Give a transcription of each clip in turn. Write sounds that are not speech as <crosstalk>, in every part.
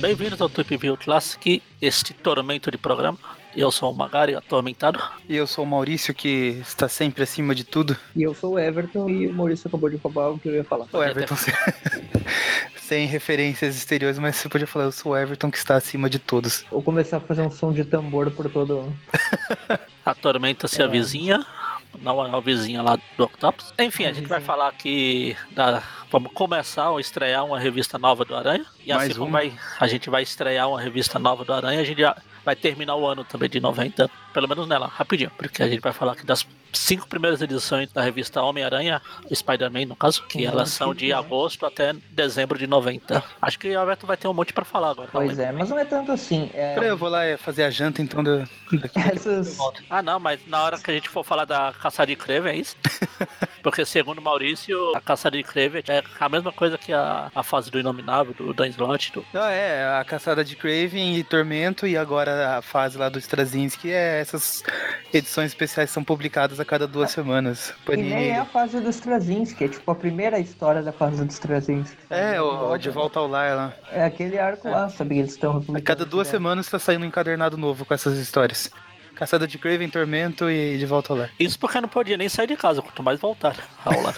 Bem-vindos ao Trip View Classic, este tormento de programa. Eu sou o Magari, atormentado. E eu sou o Maurício, que está sempre acima de tudo. E eu sou o Everton, e o Maurício acabou de roubar o que eu ia falar. O Everton, sem <laughs> referências exteriores, mas você podia falar, eu sou o Everton, que está acima de todos. Vou começar a fazer um som de tambor por todo... <laughs> a tormenta se é. avizinha não a vizinha lá do Octopus. Enfim, a gente vai falar aqui da. Vamos começar a estrear uma revista nova do Aranha. E Mais assim como vai, a gente vai estrear uma revista nova do Aranha, a gente já vai terminar o ano também de 90, pelo menos nela, rapidinho. Porque a gente vai falar aqui das cinco primeiras edições da revista Homem-Aranha, Spider-Man no caso, que elas são de agosto até dezembro de 90. Acho que o Alberto vai ter um monte pra falar agora. Pois é, mas não é tanto assim. É... Peraí, eu vou lá fazer a janta então do... Essas... Ah não, mas na hora que a gente for falar da caçada de Kraven, é isso? <laughs> Porque segundo Maurício, a caçada de Kraven é a mesma coisa que a, a fase do Inominável, do Dan Slott. Do... Ah, é, a caçada de Kraven e Tormento e agora a fase lá do Straczynski é essas edições especiais são publicadas a cada duas semanas. Panini... E nem é a fase dos Straczynski, é tipo a primeira história da fase dos Straczynski. É, o, o De Volta ao Lar lá. É aquele arco é. lá, sabe? Eles estão A cada duas semanas tá saindo um encadernado novo com essas histórias. Caçada de Craven, Tormento e de volta ao lar. Isso porque não podia nem sair de casa, quanto mais voltar ao lar.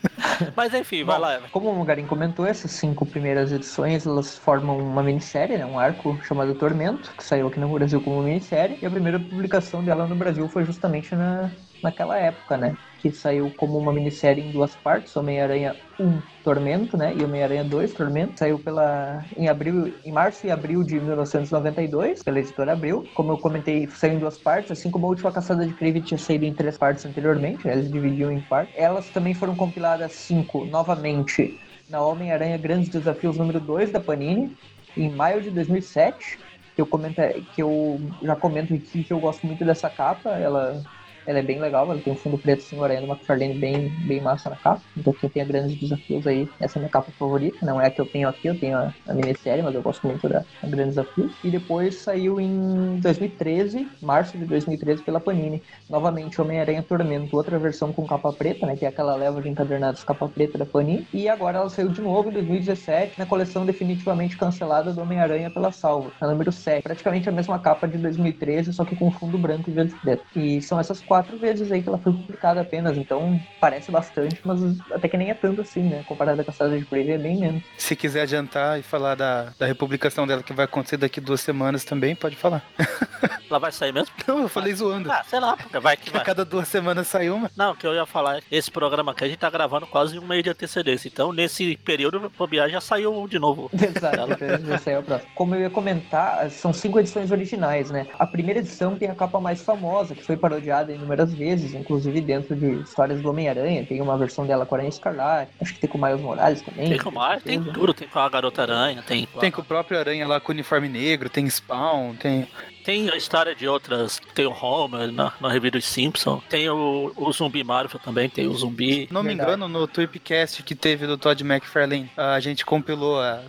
<laughs> Mas enfim, vai Bom, lá. Como o Garim comentou, essas cinco primeiras edições elas formam uma minissérie, né, um arco chamado Tormento, que saiu aqui no Brasil como minissérie. E a primeira publicação dela no Brasil foi justamente na, naquela época, né? Que saiu como uma minissérie em duas partes, Homem-Aranha 1 Tormento, né? E Homem-Aranha 2 Tormento. Saiu pela em abril, em março e abril de 1992, pela editora Abril. Como eu comentei, saiu em duas partes, assim como a última caçada de Crave tinha saído em três partes anteriormente, né? eles dividiam em partes. Elas também foram compiladas cinco novamente na Homem-Aranha Grandes Desafios número 2 da Panini, em maio de 2007 que eu comento, que eu já comento aqui que eu gosto muito dessa capa, ela ela é bem legal, ela tem um fundo preto assim, Aranha do McFarlane bem, bem massa na capa. Então quem tem grandes desafios aí, essa é a minha capa favorita. Não é a que eu tenho aqui, eu tenho a, a minissérie, mas eu gosto muito da, da Grandes Desafios. E depois saiu em 2013, março de 2013, pela Panini. Novamente Homem-Aranha Tormento, outra versão com capa preta, né? Que é aquela leva de encadernados capa preta da Panini. E agora ela saiu de novo em 2017, na coleção definitivamente cancelada do Homem-Aranha pela Salva, a número 7. Praticamente a mesma capa de 2013, só que com fundo branco e verde preto. E são essas quatro vezes aí que ela foi publicada apenas, então parece bastante, mas até que nem é tanto assim, né? Comparada com a Caçada de Brave é bem menos. Se quiser adiantar e falar da, da republicação dela que vai acontecer daqui duas semanas também, pode falar. <laughs> Ela vai sair mesmo? Não, eu falei zoando. Ah, sei lá, vai que vai. A cada duas semanas sai uma. Não, o que eu ia falar é esse programa aqui a gente tá gravando quase um mês de antecedência. Então, nesse período, o Biar já saiu de novo. <laughs> Exato, já saiu a Como eu ia comentar, são cinco edições originais, né? A primeira edição tem a capa mais famosa, que foi parodiada inúmeras vezes, inclusive dentro de histórias do Homem-Aranha. Tem uma versão dela com a Aranha Escarlate, acho que tem com o Miles Morales também. Tem com o Miles, tem tudo, tem com a Garota Aranha, tem. Tem com o próprio Aranha lá com o uniforme negro, tem Spawn, tem. Tem a história de outras, tem o Homer na, na revista dos Simpsons, tem o, o Zumbi Marvel também, tem o Zumbi. Não me engano, no Tweepcast que teve do Todd McFarlane, a gente compilou a,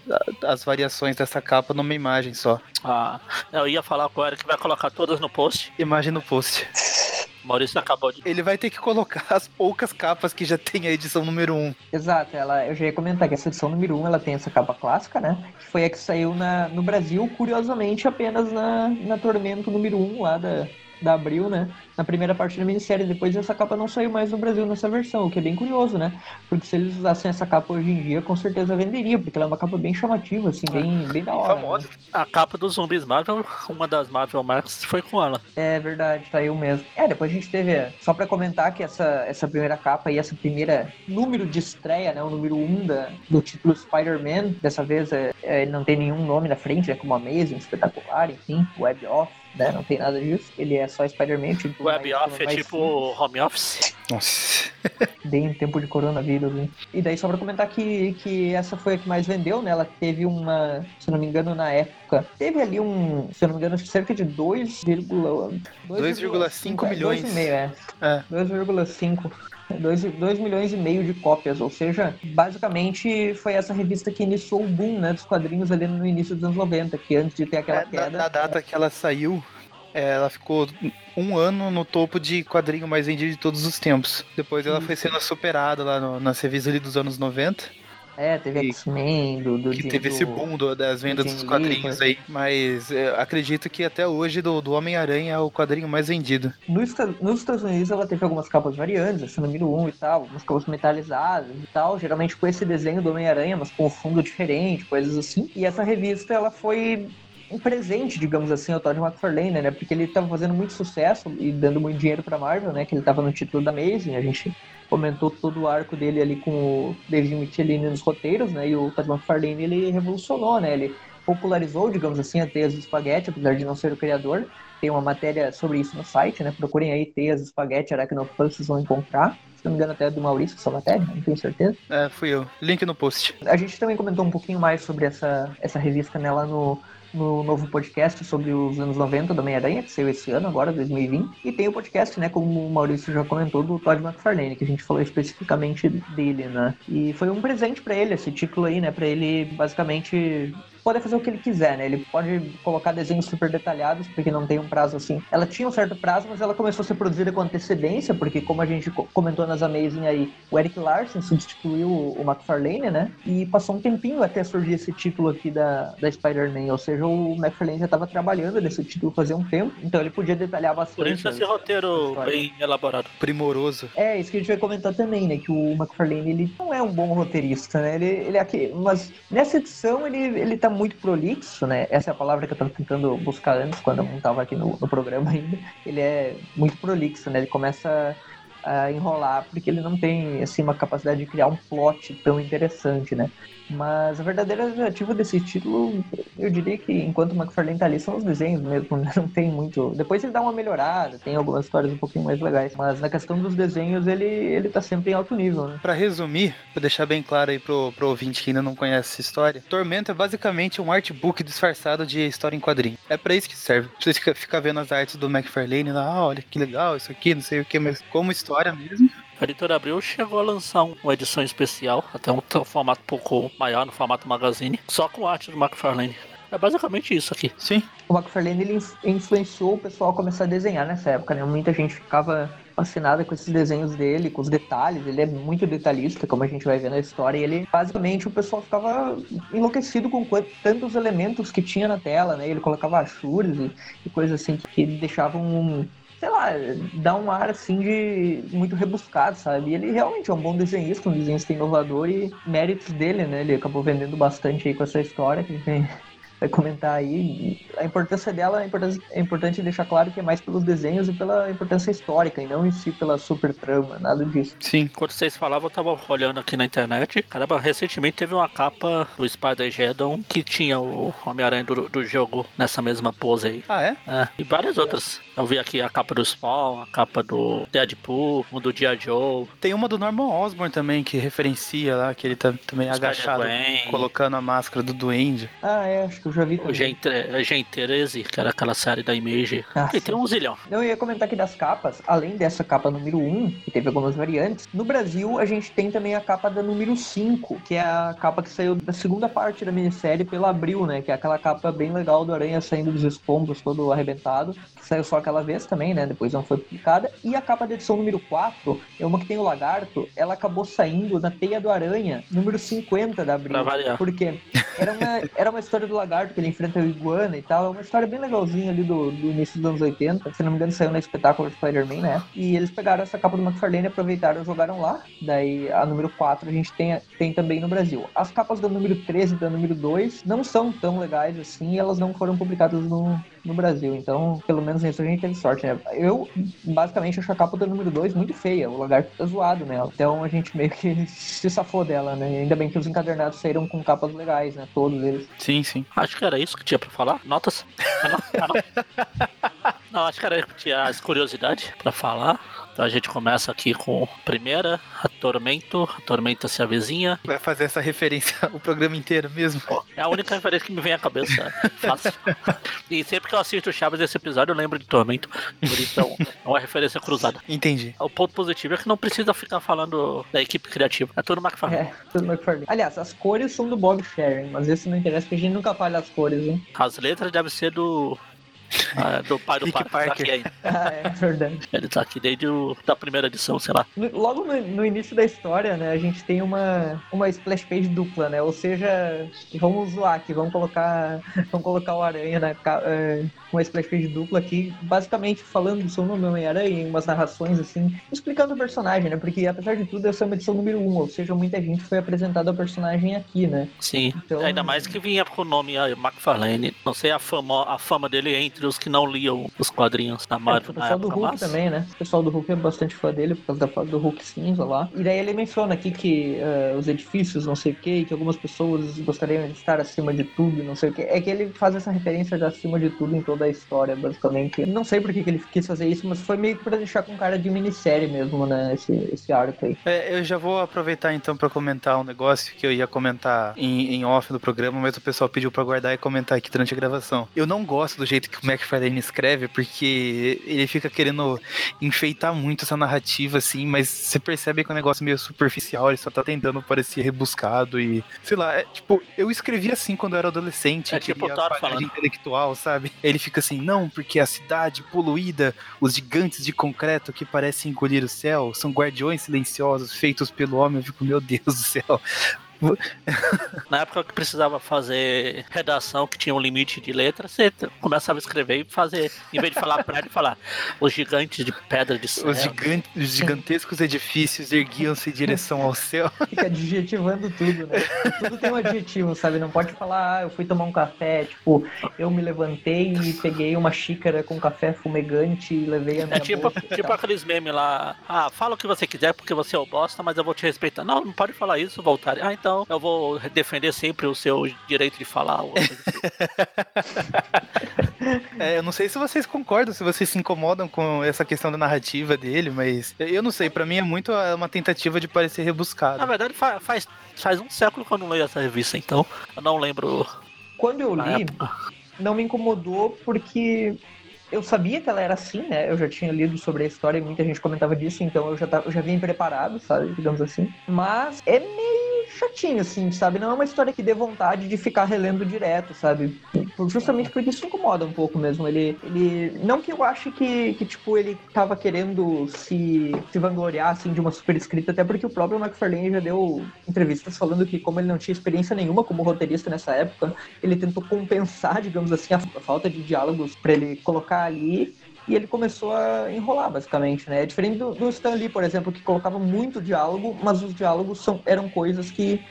a, as variações dessa capa numa imagem só. Ah, eu ia falar com o Eric que vai colocar todas no post. Imagem no post. <laughs> Maurício acabou de. Ele vai ter que colocar as poucas capas que já tem a edição número 1. Exato, ela, eu já ia comentar que essa edição número 1 ela tem essa capa clássica, né? Que foi a que saiu na, no Brasil, curiosamente, apenas na, na Tormento número 1 lá da, da Abril, né? Na primeira parte da minissérie. Depois essa capa não saiu mais no Brasil nessa versão, o que é bem curioso, né? Porque se eles usassem essa capa hoje em dia, com certeza venderia, porque ela é uma capa bem chamativa, assim, bem, bem da hora. Famosa. Né? A capa dos zumbis Marvel, uma das Marvel Marks, foi com ela. É verdade, saiu mesmo. É, depois a gente teve, só pra comentar que essa, essa primeira capa e essa primeira número de estreia, né? O número 1 um da, do título Spider-Man, dessa vez é, é, ele não tem nenhum nome na frente, é como Amazing, Espetacular, enfim, Web Off né? Não tem nada disso. Ele é só Spider-Man. Tipo, Web off é tipo home office. Nossa. <laughs> Bem em tempo de coronavírus, né? E daí só pra comentar que, que essa foi a que mais vendeu, né? Ela teve uma, se não me engano, na época, teve ali um, se não me engano, cerca de 2,5 milhões. 2,5, é. é. 2,5 2, milhões e meio de cópias, ou seja, basicamente foi essa revista que iniciou o boom né, dos quadrinhos ali no início dos anos 90, que antes de ter aquela é, queda. Na, data que ela saiu, É, ela ficou um ano no topo de quadrinho mais vendido de todos os tempos. Depois ela foi sendo superada lá no, nas revistas ali dos anos 90. É, teve X-Men, do, do que teve esse do- boom do- das vendas dos quadrinhos aí. Mas é, acredito que até hoje do, do Homem-Aranha é o quadrinho mais vendido. Nos, nos Estados Unidos ela teve algumas capas variantes, essa número 1 e tal, algumas capas metalizadas e tal, geralmente com esse desenho do Homem-Aranha, mas com o fundo diferente, coisas assim. E essa revista ela foi um presente, digamos assim, ao Todd McFarlane, né? Porque ele estava fazendo muito sucesso e dando muito dinheiro pra Marvel, né? Que ele estava no título da Amazing, a gente comentou todo o arco dele ali com o David Michelini nos roteiros, né? E o Todd McFarlane, ele revolucionou, né? Ele popularizou, digamos assim, a Teias do Espaguete, apesar de não ser o criador. Tem uma matéria sobre isso no site, né? Procurem aí Teias do Espaguete, Aracnofan, vocês vão encontrar. Se não me engano, até é do Maurício essa matéria, não tenho certeza. É, fui eu. Link no post. A gente também comentou um pouquinho mais sobre essa, essa revista né, lá no, no novo podcast sobre os anos 90 do Homem-Aranha, que saiu esse ano, agora, 2020. E tem o podcast, né, como o Maurício já comentou, do Todd McFarlane, que a gente falou especificamente dele, né? E foi um presente pra ele, esse título aí, né, pra ele basicamente poder fazer o que ele quiser, né? Ele pode colocar desenhos super detalhados, porque não tem um prazo assim. Ela tinha um certo prazo, mas ela começou a ser produzida com antecedência, porque como a gente co- comentou nas Amazing aí, o Eric Larson substituiu o McFarlane, né? E passou um tempinho até surgir esse título aqui da, da Spider-Man, ou seja, o McFarlane já estava trabalhando nesse título fazia um tempo, então ele podia detalhar bastante. Por isso esse roteiro bem elaborado. Primoroso. é, isso que a gente vai comentar também, né? Que o McFarlane, ele não é um bom roteirista, né? Ele, ele é aqui, mas nessa edição ele, ele tá muito prolixo, né? Essa é a palavra que eu tava tentando buscar antes, quando eu não tava aqui no, no programa ainda. Ele é muito prolixo, né? Ele começa a enrolar porque ele não tem, assim, uma capacidade de criar um plot tão interessante, né? Mas a verdadeira atrativa desse título, eu diria que enquanto McFarlane tá ali, são os desenhos mesmo, né? <laughs> não tem muito. Depois ele dá uma melhorada, tem algumas histórias um pouquinho mais legais, mas na questão dos desenhos ele, ele tá sempre em alto nível, né? Pra resumir, pra deixar bem claro aí pro, pro ouvinte que ainda não conhece essa história, Tormento é basicamente um artbook disfarçado de história em quadrinho. É pra isso que serve. Você ficar vendo as artes do McFarlane lá, ah, olha que legal, isso aqui, não sei o que, mas como história mesmo. A editora Abril chegou a lançar um- uma edição especial, até um, formato um pouco maior, no formato magazine, só com arte do McFarlane. É basicamente isso aqui. Sim. O McFarlane ele influ- influenciou o pessoal a começar a desenhar nessa época, né? Muita gente ficava fascinada com esses desenhos dele, com os detalhes. Ele é muito detalhista, como a gente vai ver na história. E ele, basicamente, o pessoal ficava enlouquecido com tantos elementos que tinha na tela, né? Ele colocava achures e, e coisas assim que, que deixavam um, sei lá, dá um ar assim de muito rebuscado, sabe? E ele realmente é um bom desenhista, um desenhista inovador e méritos dele, né? Ele acabou vendendo bastante aí com essa história que gente vai comentar aí. A importância dela é importante, é importante deixar claro que é mais pelos desenhos e pela importância histórica, e não em si pela super trama, nada disso. Sim. Enquanto vocês falavam, eu tava olhando aqui na internet. Caramba, recentemente teve uma capa do Spider-Geddon que tinha o Homem-Aranha do, do jogo nessa mesma pose aí. Ah, é? É, e várias outras. Eu vi aqui a capa do Spawn, a capa do Deadpool, um do Dia Joe, Tem uma do Norman Osborn também, que referencia lá, que ele tá também agachado, Spider-Gwen, colocando a máscara do Duende. Ah, é, acho que eu já vi também. Gen 13, que era aquela série da Image. Ah, e tem um zilhão. Eu ia comentar aqui das capas, além dessa capa número 1, que teve algumas variantes, no Brasil a gente tem também a capa da número 5, que é a capa que saiu da segunda parte da minissérie pela Abril, né? Que é aquela capa bem legal do Aranha saindo dos escombros, todo arrebentado, que saiu só aquela vez também, né? Depois não foi publicada. E a capa da edição número 4 é uma que tem o lagarto, ela acabou saindo na Teia do Aranha, número 50 da Abril. Pra variar. Por quê? Era uma, era uma história do lagarto que ele enfrenta o iguana e tal. É uma história bem legalzinha ali do, do início dos anos 80. Se não me engano, saiu no espetáculo do Spider-Man, né? E eles pegaram essa capa do McFarlane, aproveitaram e jogaram lá. Daí a número 4 a gente tem, tem também no Brasil. As capas da número 13 e da número 2 não são tão legais assim elas não foram publicadas no, no Brasil. Então, pelo menos nisso a gente teve sorte, né? Eu, basicamente, acho a capa da número 2 muito feia. O lagarto tá zoado nela. Então a gente meio que <laughs> se safou dela, né? Ainda bem que os encadernados saíram com capas legais, né? Todos eles. Sim, sim. Acho que era isso que tinha pra falar. Notas? <laughs> Não? Acho que era isso que tinha as curiosidades pra falar. Então a gente começa aqui com a primeira, a Tormento. A Tormenta se avizinha. Vai fazer essa referência <laughs> o programa inteiro mesmo. É a única referência que me vem à cabeça. Fácil. E sempre que eu assisto o Chaves desse episódio, eu lembro de Tormento. Por isso é um- é uma referência cruzada. Entendi. O ponto positivo é que não precisa ficar falando da equipe criativa. É tudo McFarlane. É, tudo McFarlane. Aliás, as cores são do Bob Sharon, mas esse não interessa porque a gente nunca fala as cores, hein? As letras devem ser do Ah, do pai do Rick Parker. Tá Parker. aqui ainda. Ah, é verdade. Ele tá aqui desde o, da primeira edição, sei lá. Logo no, no início da história, né, a gente tem uma, uma splash page dupla, né? Ou seja, vamos zoar aqui, vamos colocar, <laughs> vamos colocar o Aranha na é, uma splash page dupla aqui, basicamente falando do seu nome Homem-Aranha em umas narrações assim, explicando o personagem, né? Porque apesar de tudo, essa é uma edição número 1, um, ou seja, muita gente foi apresentada ao personagem aqui, né? Sim. Então- Ainda mais que vinha com o nome ah, McFarlane. Não sei a fama, a fama dele entre os que não liam os quadrinhos da É, Marvel o na pessoal do época, Hulk mas... também, né? O pessoal do Hulk é bastante fã dele por causa da foto do Hulk cinza lá. E daí ele menciona aqui que eh, os edifícios, não sei o que, que algumas pessoas gostariam de estar acima de tudo, não sei o que. É que ele faz essa referência de acima de tudo em toda a história, basicamente. Não sei por que, que ele quis fazer isso, mas foi meio que pra deixar com cara de minissérie mesmo, né? Esse, esse arco aí. É, eu já vou aproveitar então pra comentar um negócio que eu ia comentar em, em off no programa, mas o pessoal pediu pra guardar e comentar aqui durante a gravação. Eu não gosto do jeito que o McFarlane escreve, porque ele fica querendo enfeitar muito essa narrativa, assim, mas você percebe que é um negócio meio superficial, ele só tá tentando parecer rebuscado e. Sei lá, é, tipo, eu escrevi assim quando eu era adolescente. É eu tipo qualidade falando. intelectual, sabe? Ele fica assim, não, porque a cidade poluída, os gigantes de concreto que parecem engolir o céu, são guardiões silenciosos feitos pelo homem. Eu fico, meu Deus do céu. Na época que precisava fazer redação, que tinha um limite de letras, você começava a escrever e fazer, em vez de falar prédio, falar os gigantes de pedra de céu. Os, gigan- os gigantescos edifícios erguiam-se em direção ao céu. <laughs> Fica adjetivando tudo, né? Tudo tem um adjetivo, sabe? Não pode falar, ah, eu fui tomar um café, tipo, eu me levantei e peguei uma xícara com café fumegante e levei a minha É tipo, bolsa tipo aqueles memes lá. Ah, fala o que você quiser porque você é o bosta, mas eu vou te respeitar. Não, não pode falar isso, voltar. Ah, então eu vou defender sempre o seu direito de falar. assim. <laughs> É, eu não sei se vocês concordam, se vocês se incomodam com essa questão da narrativa dele, mas eu não sei, pra mim é muito é, uma tentativa de parecer Na rebuscado. verdade, fa- faz, faz um século que eu não leio essa revista, então eu não lembro Quando eu na li, época. não me incomodou porque eu sabia que ela era assim, né? Eu já tinha lido sobre a história e muita gente comentava disso, então eu já, tava, eu já vim preparado, sabe? Digamos assim. Mas é meio chatinho, assim, sabe? Não é uma história que dê vontade de ficar relendo direto, sabe? Justamente porque isso incomoda um pouco mesmo. Ele. ele não que eu ache que, que tipo, ele tava querendo se, se vangloriar, assim, de uma super escrita, até porque o próprio McFarlane já deu entrevistas falando que, como ele não tinha experiência nenhuma como roteirista nessa época, ele tentou compensar, digamos assim, a, a falta de diálogos pra ele colocar ali. E ele começou a enrolar, basicamente, né? É diferente do, do Stan Lee, por exemplo, que colocava muito diálogo, mas os diálogos são, eram coisas que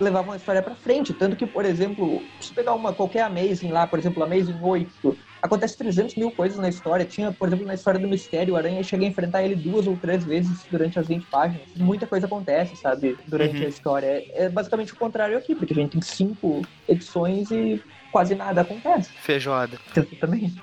levavam a história pra frente. Tanto que, por exemplo, se pegar uma qualquer Amazing lá, por exemplo, Amazing 8, acontece 300 mil coisas na história. Tinha, por exemplo, na história do Mistério, o Aranha chega a enfrentar ele duas ou três vezes durante as 20 páginas. Muita coisa acontece, sabe, durante Uhum. a história. É, é basicamente o contrário aqui, porque a gente tem cinco edições e quase nada acontece. Feijoada. Exatamente.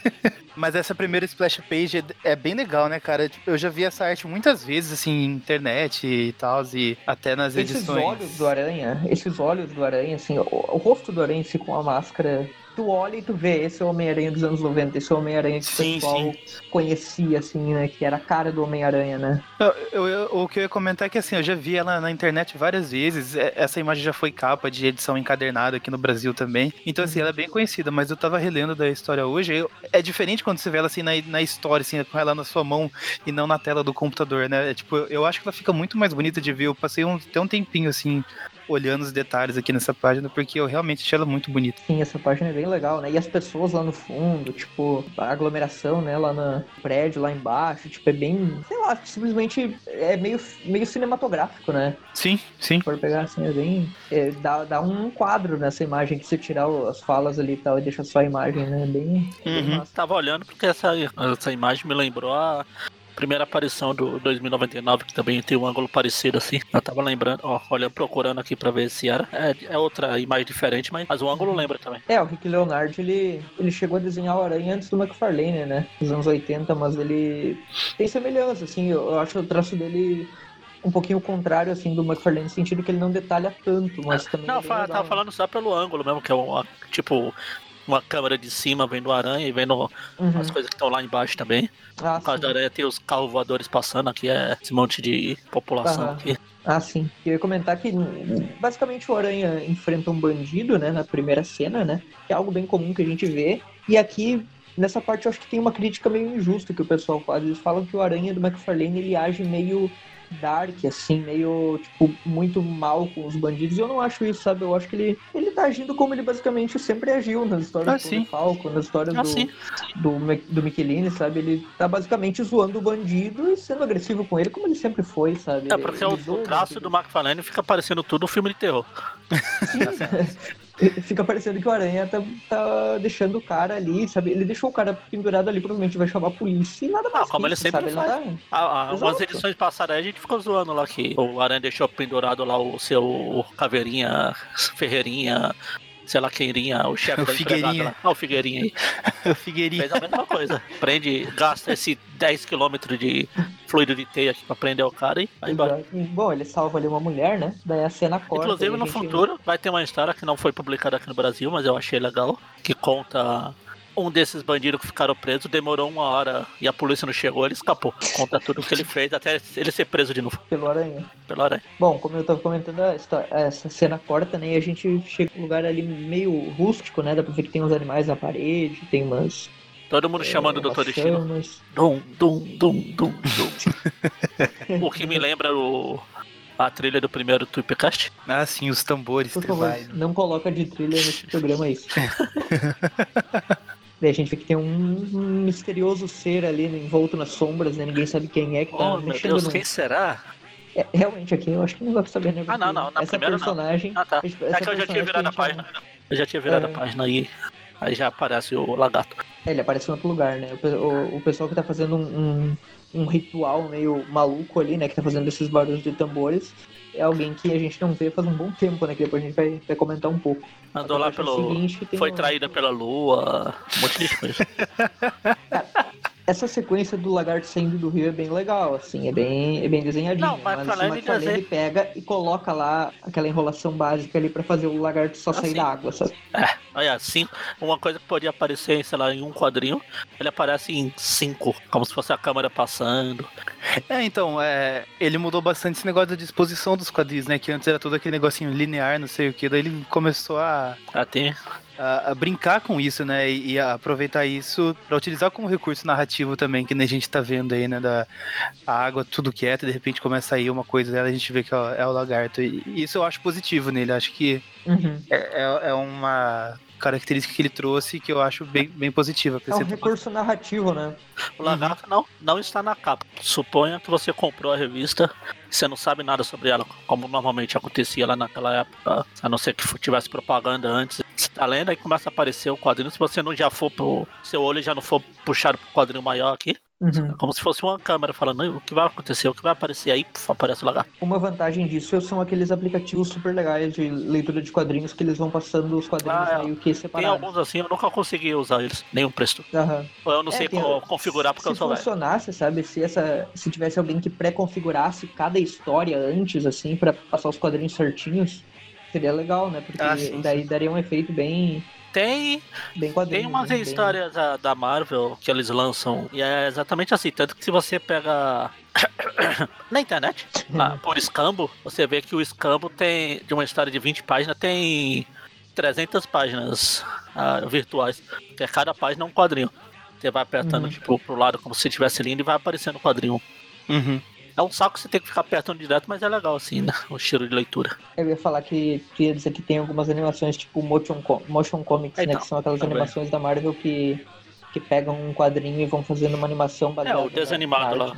<laughs> Mas essa primeira splash page é, é bem legal, né, cara? Tipo, Eu já vi essa arte muitas vezes, assim, em internet e tal, e até nas Esses edições. olhos do aranha, esses olhos do aranha, assim, o, o rosto do aranha assim, com a máscara, tu olha e tu vê, esse é o Homem-Aranha dos anos 90, esse é o Homem-Aranha que o pessoal sim. conhecia, assim, né, que era a cara do Homem-Aranha, né? Eu- eu- eu- o que eu ia comentar é que assim, eu já vi ela na internet várias vezes. É- Essa imagem já foi capa de edição encadernada aqui no Brasil também. Então, assim, ela é bem conhecida, mas eu tava relendo da história hoje. eu- é diferente quando você vê ela assim na, na história, assim, com ela na sua mão e não na tela do computador, né? É, tipo, eu acho que ela fica muito mais bonita de ver. Eu passei um, até um tempinho assim. Olhando os detalhes aqui nessa página, porque eu realmente achei ela muito bonita. Sim, essa página é bem legal, né? E as pessoas lá no fundo, tipo, a aglomeração, né, lá no prédio, lá embaixo, tipo, é bem, sei lá, simplesmente é meio, meio cinematográfico, né? Sim, sim. Se for pegar assim, é bem. é, dá, dá um quadro nessa imagem que se tirar as falas ali e tal e deixa só a imagem, né? Bem. bem Uhum. massa. Tava olhando porque essa, essa imagem me lembrou a primeira aparição do 2099, que também tem um ângulo parecido assim. Eu tava lembrando, ó, olha, procurando aqui pra ver se era. É, é outra imagem diferente, mas, mas o ângulo lembra também. É, o Rick Leonard, ele, ele chegou a desenhar o Aranha antes do McFarlane, né? Nos anos 80, mas ele tem semelhança, assim, eu, eu acho o traço dele um pouquinho contrário, assim, do McFarlane, no sentido que ele não detalha tanto, mas também Não, é legal, tava falando só pelo ângulo mesmo, que é uma, tipo uma câmera de cima vendo a aranha e vendo Uhum. as coisas que estão lá embaixo também. Ah, No caso sim. da aranha tem os carros voadores passando, aqui é esse monte de população Aham. aqui. Ah, sim. Eu ia comentar que basicamente o Aranha enfrenta um bandido, né, na primeira cena, né? Que é algo bem comum que a gente vê. E aqui nessa parte eu acho que tem uma crítica meio injusta que o pessoal faz. Eles falam que o Aranha do McFarlane ele age meio dark, assim, meio, tipo, muito mal com os bandidos. E eu não acho isso, sabe? Eu acho que ele, ele tá agindo como ele basicamente sempre agiu nas histórias ah, do Falco, nas histórias ah, do, do, do Michelini, sabe? Ele tá basicamente zoando o bandido e sendo agressivo com ele, como ele sempre foi, sabe? É, porque ele, o, o traço do McFarlane fica parecendo tudo um filme de terror. Sim, <laughs> Fica parecendo que o Aranha tá, tá, deixando o cara ali, sabe? Ele deixou o cara pendurado ali, provavelmente vai chamar a polícia e nada mais. Ah, como ele sempre sabe? faz. Ele tá... ah, ah, umas edições passadas a gente ficou zoando lá que o Aranha deixou pendurado lá o seu Caveirinha, Ferreirinha, sei lá quem iria, o chefe da Figueirinha. lá. Ah, o Figueirinha aí. <laughs> o Figueirinha. Fez a mesma coisa. Prende, gasta esse 10km de fluido de teia aqui pra prender o cara e vai embora. Bom, ele salva ali uma mulher, né? Daí a cena corta. Inclusive no gente... futuro vai ter uma história que não foi publicada aqui no Brasil, mas eu achei legal, que conta um desses bandidos que ficaram presos demorou uma hora e a polícia não chegou, ele escapou. Conta tudo o que ele fez até ele ser preso de novo. Pelo aranha. Pelo aranha. Bom, como eu tava comentando, essa cena corta, né? E a gente chega num lugar ali meio rústico, né? Dá pra ver que tem uns animais na parede, tem umas. Todo mundo é, chamando o Doutor Destino. Dum, dum, dum, dum, dum. <laughs> o que me lembra o, a trilha do primeiro Tweepcast. Ah, sim, os tambores. Por favor, não coloca de trilha nesse <laughs> programa isso. <laughs> Daí a gente vê que tem um misterioso ser ali envolto nas sombras, né? Ninguém sabe quem é que tá oh, meu Deus, no... quem será? É, realmente aqui eu acho que não vai saber, né? Ah, não, não. Na essa personagem. Não. Ah, tá. Essa é que eu já tinha virado a página. Eu já tinha virado é... a página aí. Aí já aparece o lagarto. É, ele aparece em outro lugar, né? O, o, o pessoal que tá fazendo um, um, um, ritual meio maluco ali, né? Que tá fazendo esses barulhos de tambores é alguém que a gente não vê faz um bom tempo, né? Que depois a gente vai, vai comentar um pouco. Andou lá pelo. Seguinte, foi um... traída pela lua, um monte de coisa. <laughs> essa sequência do lagarto saindo do rio é bem legal, assim, é bem, é bem desenhadinho. Não, mas, mas o McFarlane ele pega e coloca lá aquela enrolação básica ali para fazer o lagarto só sair assim. da água, sabe? É, olha, assim, uma coisa que podia aparecer, sei lá, em um quadrinho, ele aparece em cinco, como se fosse a câmera passando. É, então, é, ele mudou bastante esse negócio da disposição dos quadrinhos, né? Que antes era todo aquele negocinho linear, não sei o que, daí ele começou a. A ter a, a, brincar com isso, né? E, e aproveitar isso para utilizar como recurso narrativo também, que a gente tá vendo aí, né? Da água tudo quieto, e de repente começa a sair uma coisa dela, a gente vê que é, é o lagarto. E isso eu acho positivo nele, acho que uhum. é, é, é uma característica que ele trouxe que eu acho bem, bem positiva. É um recurso narrativo, né? O lagarto uhum. não, não está na capa. Suponha que você comprou a revista você não sabe nada sobre ela, como normalmente acontecia lá naquela época, a não ser que tivesse propaganda antes. Você tá lendo, aí começa a aparecer o quadrinho. Se você não já for pro. Seu olho já não for puxado pro quadrinho maior aqui, Uhum. É como se fosse uma câmera falando o que vai acontecer, o que vai aparecer aí, puf, aparece o lagarto. Uma vantagem disso são aqueles aplicativos super legais de leitura de quadrinhos que eles vão passando os quadrinhos ah, meio que separados. Tem alguns assim, eu nunca consegui usar eles, nenhum preço. Uhum. Eu não é, sei como configurar porque eu sou Se funcionasse, sabe, se, essa, se tivesse alguém que pré-configurasse cada história antes, assim, para passar os quadrinhos certinhos, seria legal, né? Porque ah, sim, daí sim. daria um efeito bem tem. tem umas bem, histórias bem... Da, da, Marvel que eles lançam. E é exatamente assim. Tanto que se você pega. <coughs> na internet, lá, por escambo, você vê que o escambo tem. De uma história de 20 páginas, tem 300 páginas uh, virtuais. Que é cada página é um quadrinho. Você vai apertando, uhum. tipo, pro lado como se estivesse lindo e vai aparecendo o quadrinho. Uhum. É um saco que você tem que ficar apertando direto, mas é legal, assim, né? O estilo de leitura. Eu ia falar que queria dizer que tem algumas animações tipo motion, motion comics, né? Então, que são aquelas também. animações da Marvel que que pegam um quadrinho e vão fazendo uma animação baseada. É, o desanimado lá.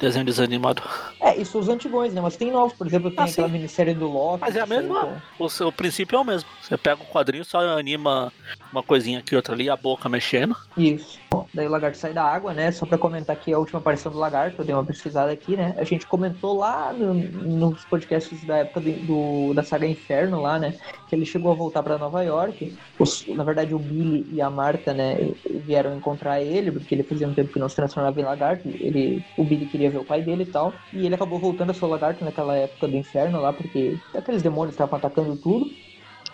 Desenho desanimado. É, isso os antigões, né? Mas tem novos, por exemplo, tem ah, aquela sim. minissérie do Loki. Mas é a mesma. O, seu, princípio é o mesmo. Você pega o quadrinho, só anima uma coisinha aqui, outra ali, a boca mexendo. Isso. Bom, daí o lagarto sai da água, né? Só pra comentar aqui a última aparição do lagarto, eu dei uma pesquisada aqui, né? A gente comentou lá no, nos podcasts da época do, do, da saga Inferno lá, né? Que ele chegou a voltar para Nova York. Os, na verdade, o Billy e a Marta, né, vieram encontrar ele, porque ele fazia um tempo que não se transformava em lagarto. Ele, o Billy queria ver o pai dele e tal. E ele acabou voltando a ser o lagarto naquela época do inferno lá, porque aqueles demônios estavam atacando tudo.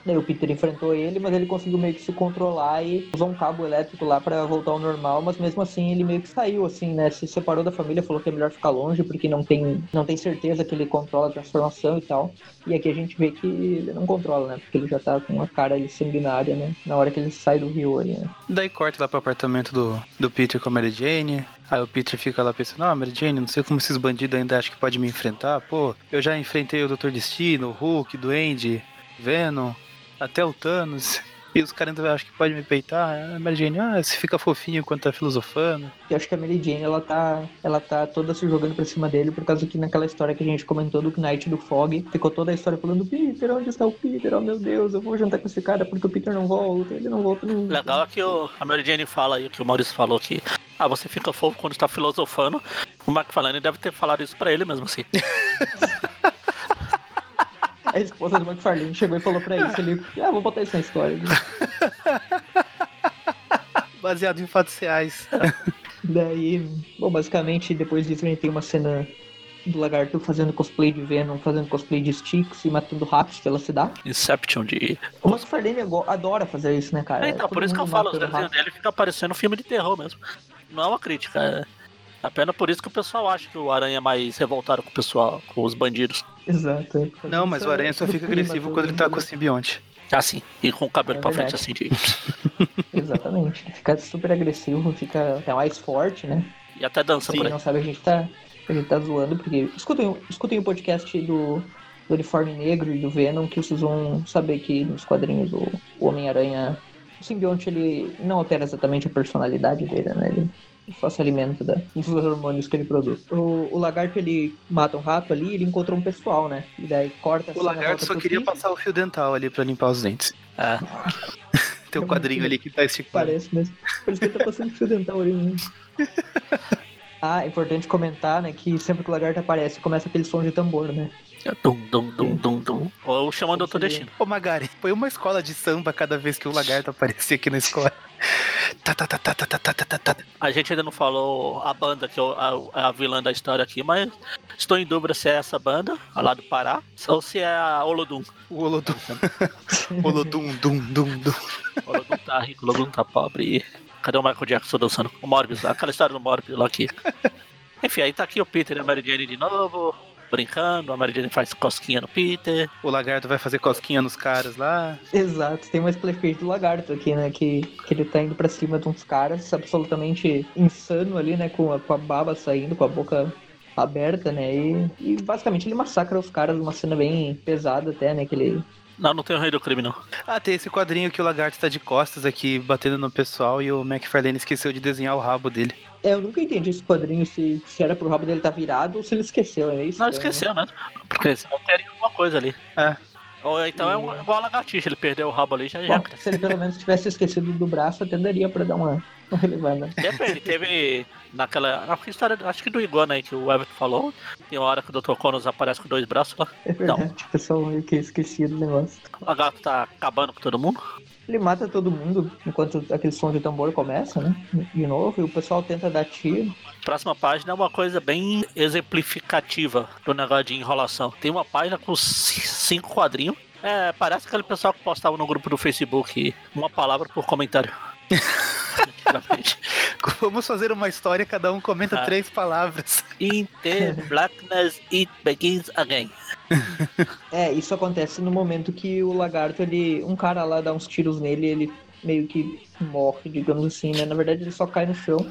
Daí o Peter enfrentou ele, mas ele conseguiu meio que se controlar e usou um cabo elétrico lá para voltar ao normal, mas mesmo assim ele meio que saiu, assim, né? Se separou da família, falou que é melhor ficar longe porque não tem, não tem certeza que ele controla a transformação e tal. E aqui a gente vê que ele não controla, né? Porque ele já tá com a cara ali sanguinária, né? Na hora que ele sai do rio ali, né? Daí corta lá pro apartamento do, do Peter com a Mary Jane. Aí o Peter fica lá pensando, ah, Mary Jane, não sei como esses bandidos ainda acham que pode me enfrentar. Pô, eu já enfrentei o Dr. Destino, o Hulk, Duende, Venom, até o Thanos. E os caras ainda acham que pode me peitar. A Mary Jane, ah, você fica fofinho enquanto tá filosofando. Eu acho que a Mary Jane, ela tá, ela tá toda se jogando pra cima dele, por causa que naquela história que a gente comentou do Knight do Fog, ficou toda a história falando, Peter, onde está o Peter? Oh meu Deus, eu vou jantar com esse cara porque o Peter não volta, ele não volta nunca. Legal é que o, a Mary Jane fala aí, que o Maurício falou que ah, você fica fofo quando está filosofando. O McFarlane deve ter falado isso pra ele mesmo assim. <laughs> A esposa do McFarlane chegou e falou pra isso, ele, ah, vou botar isso na história. <laughs> Baseado em fatos reais. <laughs> Daí, bom, basicamente, depois disso a gente tem uma cena do lagarto fazendo cosplay de Venom, fazendo cosplay de Styx e matando ratos pela cidade. Inception de. O McFarlane adora fazer isso, né, cara? É, então, Todo por isso que eu falo, desenhos rato. dele fica parecendo filme de terror mesmo. Não é uma crítica, é apenas por isso que o pessoal acha que o Aranha é mais revoltado com o pessoal, com os bandidos. Exato. é. Não, mas o Aranha só fica agressivo quando ele tá com o simbionte. Assim, e com o cabelo É pra frente assim de. <laughs> Exatamente. Fica super agressivo, fica até mais forte, né? E até dança Pra por quem aí. não sabe, a gente tá, a gente tá zoando, porque. Escutem, escutem o podcast do, do Uniforme Negro e do Venom, que vocês vão saber que nos quadrinhos o, o Homem-Aranha. O simbionte ele não altera exatamente a personalidade dele, né? Ele só se alimenta <laughs> da, dos hormônios que ele produz. O, o lagarto ele mata um rato ali e ele encontrou um pessoal, né? E daí corta a O lagarto só queria Peter. passar o fio dental ali pra limpar os dentes. É. <laughs> Tem um quadrinho ali que tá esticado. Parece mesmo. Parece que ele tá passando fio dental ali, né? <laughs> Ah, é importante comentar, né, que sempre que o lagarto aparece, começa aquele som de tambor, né? Dum, dum, dum, dum, dum. Ou chamando outro destino. Ô Magari, põe uma escola de samba cada vez que o lagarto aparecer aqui na escola. Tá tá, tá, tá, tá, tá, tá, tá, tá, tá, A gente ainda não falou a banda, que é a, a, vilã da história aqui, mas estou em dúvida se é essa banda, a lá do Pará, ou se é a Olodum. O Olodum. <laughs> Olodum, dum, dum, dum. Olodum tá rico, Olodum tá pobre. Cadê o Michael Jackson dançando? O Morbius, aquela história do Morbius lá aqui. <laughs> Enfim, aí tá aqui o Peter e a Mary Jane de novo brincando, a Mary Jane faz cosquinha no Peter. O lagarto vai fazer cosquinha nos caras lá. Exato, tem uma splash page do lagarto aqui, né? Que, que ele tá indo pra cima de uns caras absolutamente insano ali, né? Com a, com a baba saindo, com a boca aberta, né? E, e basicamente ele massacra os caras numa cena bem pesada até, né? Que ele. Não, não tem o Rei do Crime, não. Ah, tem esse quadrinho que o lagarto tá de costas aqui, batendo no pessoal, e o McFarlane esqueceu de desenhar o rabo dele. É, eu nunca entendi esse quadrinho se, se era pro rabo dele tá virado ou se ele esqueceu, é isso? Não, esqueceu mesmo. Porque senão teria alguma coisa ali. É. Ou então é um, igual a lagartixa, ele perdeu o rabo ali já já. Bom, se ele pelo menos tivesse esquecido do braço, até daria pra dar uma, uma relevada. Depende, teve naquela. Na história, acho que do Iguana aí que o Everton falou. Tem uma hora que o Dr. Connors aparece com dois braços lá. É verdade, o pessoal meio que esquecia do negócio. O lagarto tá acabando com todo mundo. Ele mata todo mundo enquanto aquele som de tambor começa, né? De novo, e o pessoal tenta dar tiro. Próxima página é uma coisa bem exemplificativa do negócio de enrolação. Tem uma página com ci- cinco quadrinhos. É, parece aquele pessoal que postava no grupo do Facebook uma palavra por comentário. <laughs> Vamos fazer uma história, cada um comenta Ah. três palavras. In the blackness it begins again. É, isso acontece no momento que o lagarto, ele. Um cara lá dá uns tiros nele, ele meio que morre, digamos assim, né? Na verdade ele só cai no chão.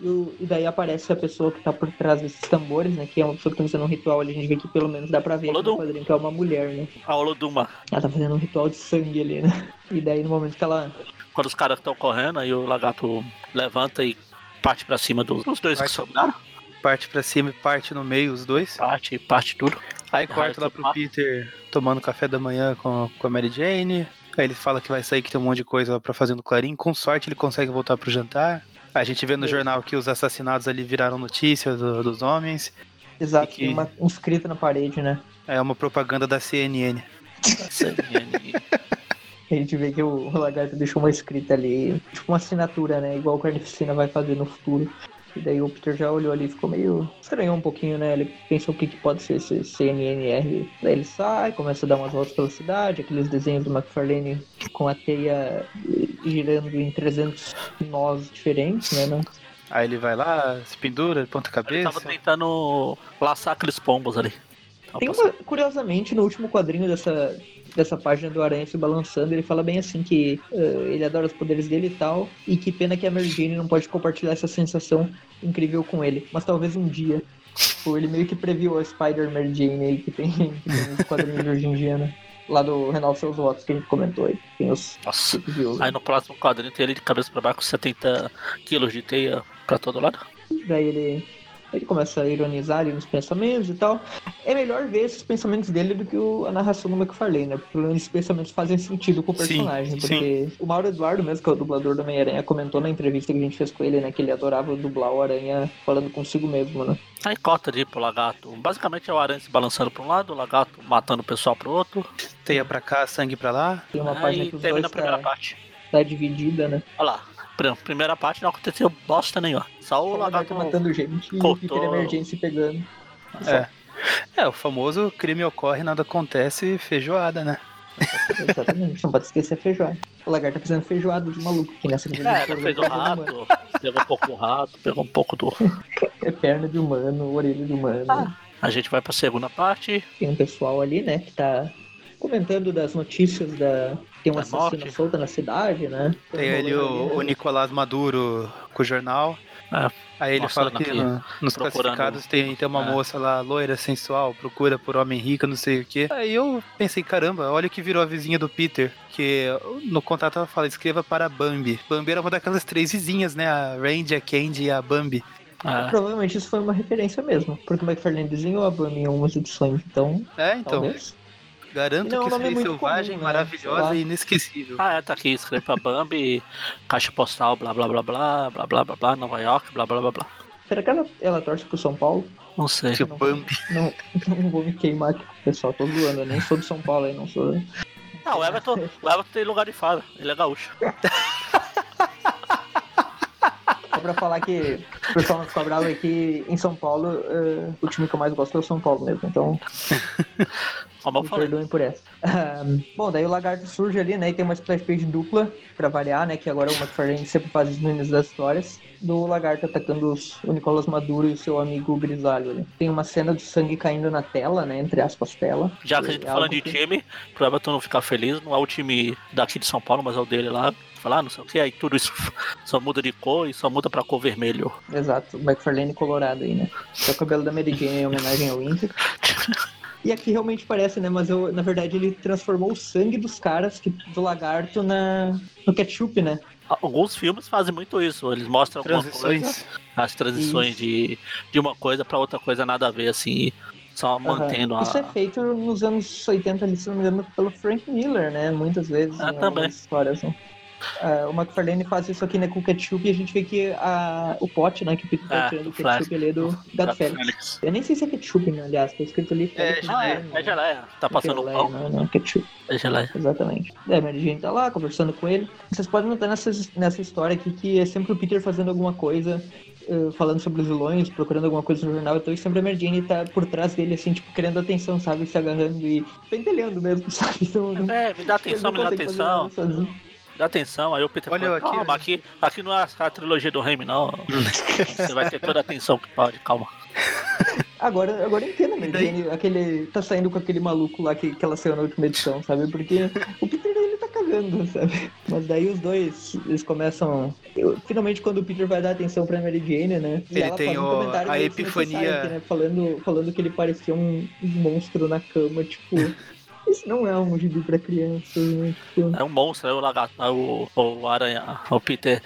E, o- e daí aparece a pessoa que tá por trás desses tambores, né? Que é uma pessoa que tá fazendo um ritual ali. A gente vê que pelo menos dá pra ver Olodum. que é uma mulher, né? A Oloduma. Ela tá fazendo um ritual de sangue ali, né? E daí no momento que ela. Quando os caras estão correndo, aí o lagarto levanta e parte pra cima dos, dos dois que Parte. sobraram. Parte pra cima e parte no meio, os dois. Parte, parte tudo. Aí corta lá pro. Peter tomando café da manhã com, com a Mary Jane. Aí ele fala que vai sair, que tem um monte de coisa lá pra fazer no Clarim. Com sorte ele consegue voltar pro jantar. A gente vê no jornal que os assassinatos ali viraram notícia do- dos homens. Exato, que- tem uma, um escrito na parede, né? É uma propaganda da CNN. <laughs> A gente vê que o, o lagarto deixou uma escrita ali, tipo uma assinatura, né? Igual o Carnificina vai fazer no futuro. E daí o Peter já olhou ali e ficou meio. estranhou um pouquinho, né? Ele pensou o que, que pode ser esse CNNR. Daí ele sai, começa a dar umas voltas pela cidade, aqueles desenhos do McFarlane com a teia girando em 300 nós diferentes, né? Não? Aí ele vai lá, se pendura, ponta Ele cabeça. tava tentando laçar aqueles pombos ali. Tava Tem uma, curiosamente, no último quadrinho dessa, dessa página do Aranha se balançando, ele fala bem assim que eh, ele adora os poderes dele e tal, e que pena que a Mary Jane não pode compartilhar essa sensação incrível com ele. Mas talvez um dia. Tipo, ele meio que previu a Spider Mary Jane aí que tem, que tem os quadrinhos de hoje em dia, né? Lá do Renal Seus Votos que a gente comentou aí. Tem os Nossa. viu. Aí no próximo quadrinho tem ele de cabeça pra baixo com 70 quilos de teia pra todo lado. Daí ele, ele começa a ironizar ali nos pensamentos e tal. É melhor ver esses pensamentos dele do que o- a narração do McFarlane, né? Porque esses pensamentos fazem sentido com o Sim, personagem. sim. porque o Mauro Eduardo, mesmo, que é o dublador do Homem-Aranha, comentou na entrevista que a gente fez com ele, né? Que ele adorava dublar o Aranha falando consigo mesmo, né? Aí corta de ir pro lagarto. Basicamente é o aranha se balançando pra um lado, o lagarto matando o pessoal pro outro. Teia pra cá, sangue pra lá. Tem uma página Aí que os termina dois a primeira tá, parte. tá dividida, né? Olha lá. Pr- Primeira parte não aconteceu bosta nenhuma. Só o O lagarto matando gente e cortou- Peter Emergência pegando. É. É, o famoso crime ocorre, nada acontece, feijoada, né? Exatamente. Não pode esquecer a feijoada. O lagarto tá fazendo feijoada de maluco aqui nessa É, ele fez o rato, pegou um pouco do rato, pegou um pouco do. É perna de humano, orelha de humano. Ah. A gente vai pra segunda parte. Tem um pessoal ali, né, que tá comentando das notícias da. Tem uma Da assassina morte. solta na cidade, né? Tem ali o, o Nicolás Maduro com o jornal. É, Aí ele fala que no- nos procurando- classificados tem, tem uma É. moça lá, loira, sensual, procura por homem rico, não sei o que. Aí eu pensei, caramba, olha o que virou a vizinha do Peter. Que no contato ela fala, escreva para a Bambi. Bambi era uma daquelas três vizinhas, né? A Randy, a Candy e a Bambi. é. Provavelmente isso foi uma referência mesmo, porque o McFarlane desenhou a Bambi em algumas edições, então, É, então, talvez. Garanto Não, que o nome é selvagem, comum, né? maravilhosa e inesquecível. Ah, é, tá aqui, escreve pra Bambi, caixa postal, blá blá blá blá, blá blá blá blá, Nova York, blá blá blá blá. Será que ela, ela torce pro São Paulo? Não sei. Que Bambi. <laughs> Não, não vou me queimar aqui pessoal, tô zoando, eu nem sou de São Paulo aí, não sou. Não, o Everton, o Everton tem lugar de fala, ele é gaúcho. <laughs> Pra falar que o pessoal não fica bravo aqui em São Paulo, eh, o time que eu mais gosto é o São Paulo mesmo, então <laughs> Como eu Me falei. perdoem por essa. Ahn, bom, daí o lagarto surge ali, né? E tem uma splash page dupla, pra variar, né? Que agora o McFarlane sempre faz isso no início das histórias. Do lagarto atacando os- o Nicolas Maduro e o seu amigo Grisalho ali. Tem uma cena de sangue caindo na tela, né? Entre aspas, tela. Já que a gente É tá falando de que- time, pro Everton não ficar feliz, não é o time daqui de São Paulo, mas é o dele lá. Falar, ah, não sei o que, aí tudo isso <laughs> só muda de cor e só muda pra cor vermelho. Exato, o McFarlane colorado aí, né? É o cabelo da Mary Jane em homenagem ao Winter. E aqui realmente parece, né? Mas eu, na verdade ele transformou o sangue dos caras, que, do lagarto, na, no ketchup, né? Alguns filmes fazem muito isso, eles mostram alguma coisa, Transições. as transições de, de uma coisa pra outra coisa nada a ver, assim, só mantendo a. Isso é feito nos anos 80 ali, se não me engano, pelo Frank Miller, né? Muitas vezes Ah, também. histórias. Né? Ah, o McFarlane faz isso aqui né, com o ketchup e a gente vê que a, o pote, né, que o Peter tá Ah, tirando o ketchup ali é do Gato Félix. Eu nem sei se é ketchup, né, aliás, tá escrito ali É, Félix. Ah, é, é geleia. Tá passando Geleia, pão. Não, não, ketchup. É geleia. Exatamente. A Mary Jane tá lá conversando com ele. Vocês podem notar nessa, nessa história aqui que é sempre o Peter fazendo alguma coisa, falando sobre os vilões, procurando alguma coisa no jornal. Então e sempre a Mary Jane tá por trás dele, assim, tipo, querendo atenção, sabe? Se agarrando e pentelhando mesmo, <laughs> sabe? Então, É, me dá <laughs> atenção, me dá atenção. Dá atenção. Aí o Peter Olha fala, aqui, calma, né? aqui, aqui não é a trilogia do Raimi, não. Você vai ter toda a atenção que pode, calma. <laughs> Agora, agora eu entendo a Mary E daí? Jane, aquele, tá saindo com aquele maluco lá que, que ela saiu na última edição, sabe? Porque o Peter ele tá cagando, sabe? Mas daí os dois, eles começam. eu- finalmente, quando o Peter vai dar atenção pra Mary Jane, né? E Ele tem um o- comentário a epifania- aqui, né? Falando, falando que ele parecia um monstro na cama, tipo. Isso não é um gibi pra crianças, né? Tipo, É um monstro, é o lagarto, é o, o aranha, o Peter.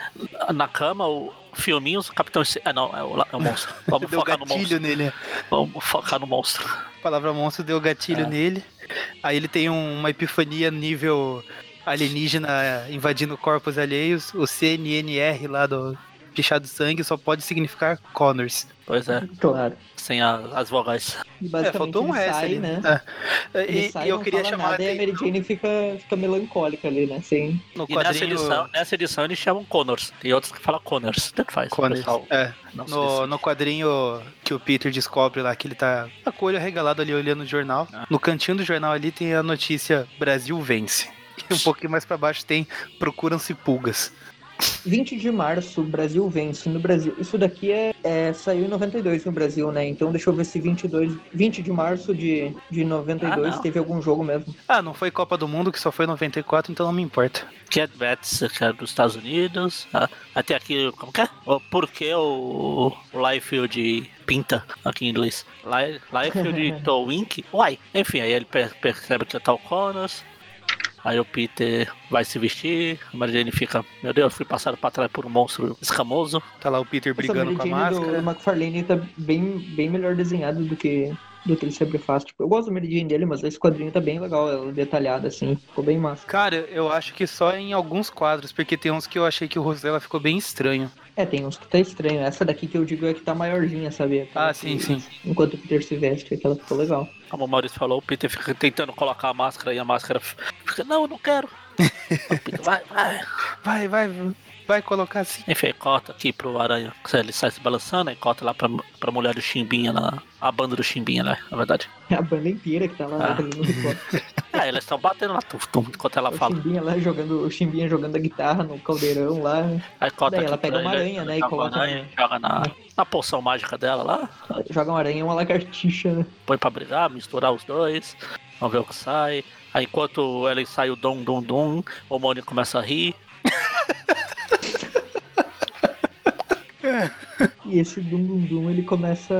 Na cama, o filminhos, o Capitão. Ah, não, é o, é o monstro. <laughs> Vamos Deu focar no gatilho monstro. nele. Vamos focar no monstro. A palavra monstro deu gatilho É. nele. Aí ele tem um- uma epifania nível alienígena invadindo corpos alheios. O CNNR lá do, pichado de sangue só pode significar Connors. Pois é, Claro. sem a- as vogais. É, basicamente faltou um S sai, ali, né? É. Ele E, sai, e eu queria chamar a nada, a Mary Jane fica, fica melancólica ali, né? Sem... no E nessa quadrinho edição, nessa edição eles chamam Connors. Tem outros que falam Connors. Tanto faz. Connors. pessoal É, no, no quadrinho que o Peter descobre lá que ele tá com o olho arregalado ali olhando o jornal. Ah. No cantinho do jornal ali tem a notícia Brasil vence. <laughs> E um pouquinho mais pra baixo tem Procuram-se pulgas. 20 de março, o Brasil vence no Brasil. Isso daqui é, é- saiu em 92 no Brasil, né? Então deixa eu ver se 22, 20 de março de, de 92 Ah, teve algum jogo mesmo. Ah, não foi Copa do Mundo, que só foi em 94, então não me importa. Cat Bats, que é dos Estados Unidos. Ah, Até aqui, como que é? O porquê o, o Liefeld pinta aqui em inglês. Li- Liefeld <laughs> to Wink. Uai, enfim, aí ele per- percebe que tá o Connors. Aí o Peter vai se vestir, a Mary Jane fica, meu Deus, fui passado pra trás por um monstro escamoso. Tá lá o Peter brigando Essa com a máscara. do McFarlane tá bem, bem melhor desenhado do que, do que ele sempre faz. Tipo, eu gosto do Jane dele, mas esse quadrinho tá bem legal, ela detalhada assim, ficou bem massa. Cara, eu acho que só em alguns quadros, porque tem uns que eu achei que o rosto dela ficou bem estranho. É, tem uns que tá estranho. Essa daqui que eu digo é que tá maiorzinha? Aquela Ah, sim, que- sim. Enquanto o Peter se veste, aquela ficou legal. Como o Maurício falou, o Peter fica tentando colocar a máscara e a máscara fica, não, eu não quero. <laughs> Peter, vai, vai. Vai, vai, vai colocar assim. Enfim, corta aqui pro Aranha, ele sai se balançando, e corta lá pra, pra mulher do Chimbinha, na, a banda do Chimbinha, né? Na verdade. A banda inteira que tá lá Ah. É, elas estão batendo lá, tum, tum, enquanto ela O fala. Chimbinha lá jogando, o Chimbinha jogando a guitarra no caldeirão lá. Aí corta Daí ela pega uma aranha, né, e coloca aranha, joga na, na poção mágica dela lá, Joga uma aranha e uma lagartixa, né? põe pra brigar, misturar os dois, vamos ver o que sai. Aí enquanto ela sai o dom, dom, dom, o Mônio começa a rir. <laughs> <laughs> E esse Dum Dum Dum ele começa.